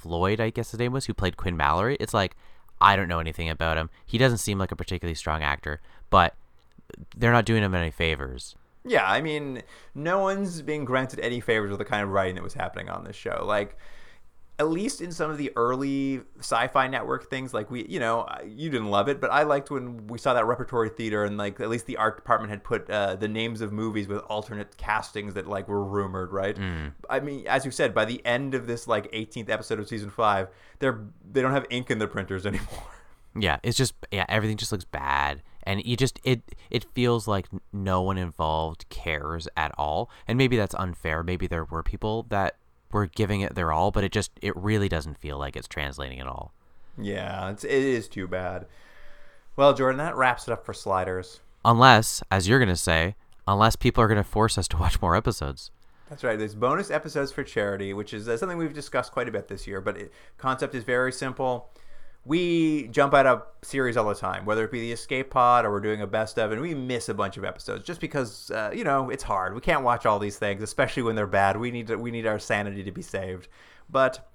Floyd, I guess his name was, who played Quinn Mallory. It's like I don't know anything about him. He doesn't seem like a particularly strong actor, but they're not doing him any favors.
Yeah, I mean, no one's being granted any favors with the kind of writing that was happening on this show. Like, at least in some of the early sci-fi network things, like we, you know, you didn't love it, but I liked when we saw that repertory theater and like at least the art department had put uh, the names of movies with alternate castings that like were rumored, right? I mean, as you said, by the end of this like 18th episode of season five, they're they don't have ink in the printers anymore.
Yeah, it's just yeah, everything just looks bad, and you just it it feels like no one involved cares at all, and maybe that's unfair. Maybe there were people that were giving it their all, but it just it really doesn't feel like it's translating at all.
yeah, it's, it is too bad. Well, Jordan, that wraps it up for sliders.
Unless, as you're gonna say, unless people are gonna force us to watch more episodes.
That's right. There's bonus episodes for charity, which is uh, something we've discussed quite a bit this year. But it, concept is very simple. We jump out of series all the time, whether it be the Escape Pod or we're doing a best of, and we miss a bunch of episodes just because uh, you know it's hard. We can't watch all these things, especially when they're bad. We need to, we need our sanity to be saved. But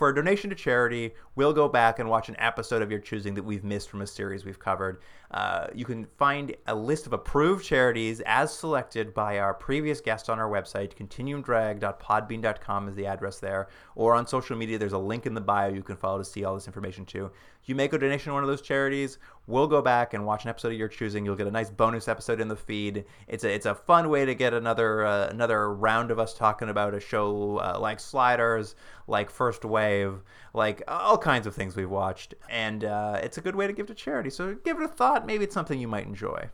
for a donation to charity, we'll go back and watch an episode of your choosing that we've missed from a series we've covered. Uh, you can find a list of approved charities as selected by our previous guest on our website. Continuumdrag.podbean.com is the address there. Or on social media, there's a link in the bio you can follow to see all this information too. You make a donation to one of those charities, we'll go back and watch an episode of your choosing. You'll get a nice bonus episode in the feed. It's a it's a fun way to get another uh, another round of us talking about a show uh, like Sliders, like First Wave, like all kinds of things we've watched, and uh, it's a good way to give to charity. So give it a thought. Maybe it's something you might enjoy.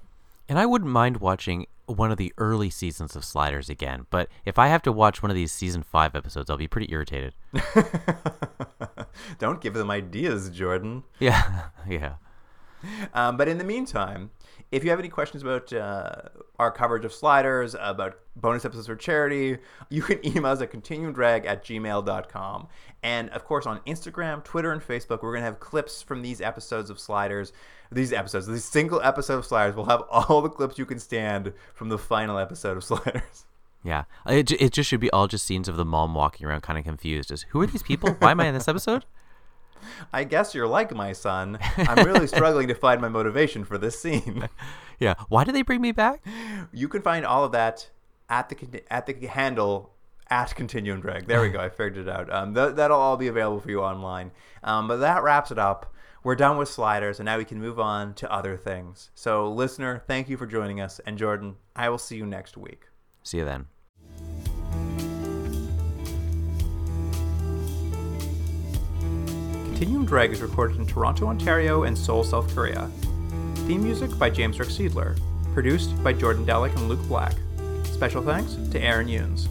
And I wouldn't mind watching one of the early seasons of Sliders again, but if I have to watch one of these season five episodes, I'll be pretty irritated.
Don't give them ideas, Jordan.
Yeah, yeah.
Um, but in the meantime, if you have any questions about uh, our coverage of sliders, about bonus episodes for charity, you can email us at continuumdrag at gmail.com. And of course, on Instagram, Twitter, and Facebook, we're going to have clips from these episodes of sliders. These episodes, these single episode of sliders, will have all the clips you can stand from the final episode of sliders.
Yeah, it, it just should be all just scenes of the mom walking around kind of confused. As who are these people? Why am I in this episode?
I guess you're like my son. I'm really struggling to find my motivation for this scene.
Yeah, why did they bring me back?
You can find all of that at the at the handle at Continuum Drag. There we go. I figured it out. Um, th- that'll all be available for you online. Um, but that wraps it up. We're done with sliders, and now we can move on to other things. So, listener, thank you for joining us. And Jordan, I will see you next week.
See you then.
Continuum Drag is recorded in Toronto, Ontario, and Seoul, South Korea. Theme music by James Rick Seidler. Produced by Jordan Delick and Luke Black. Special thanks to Aaron Yunes.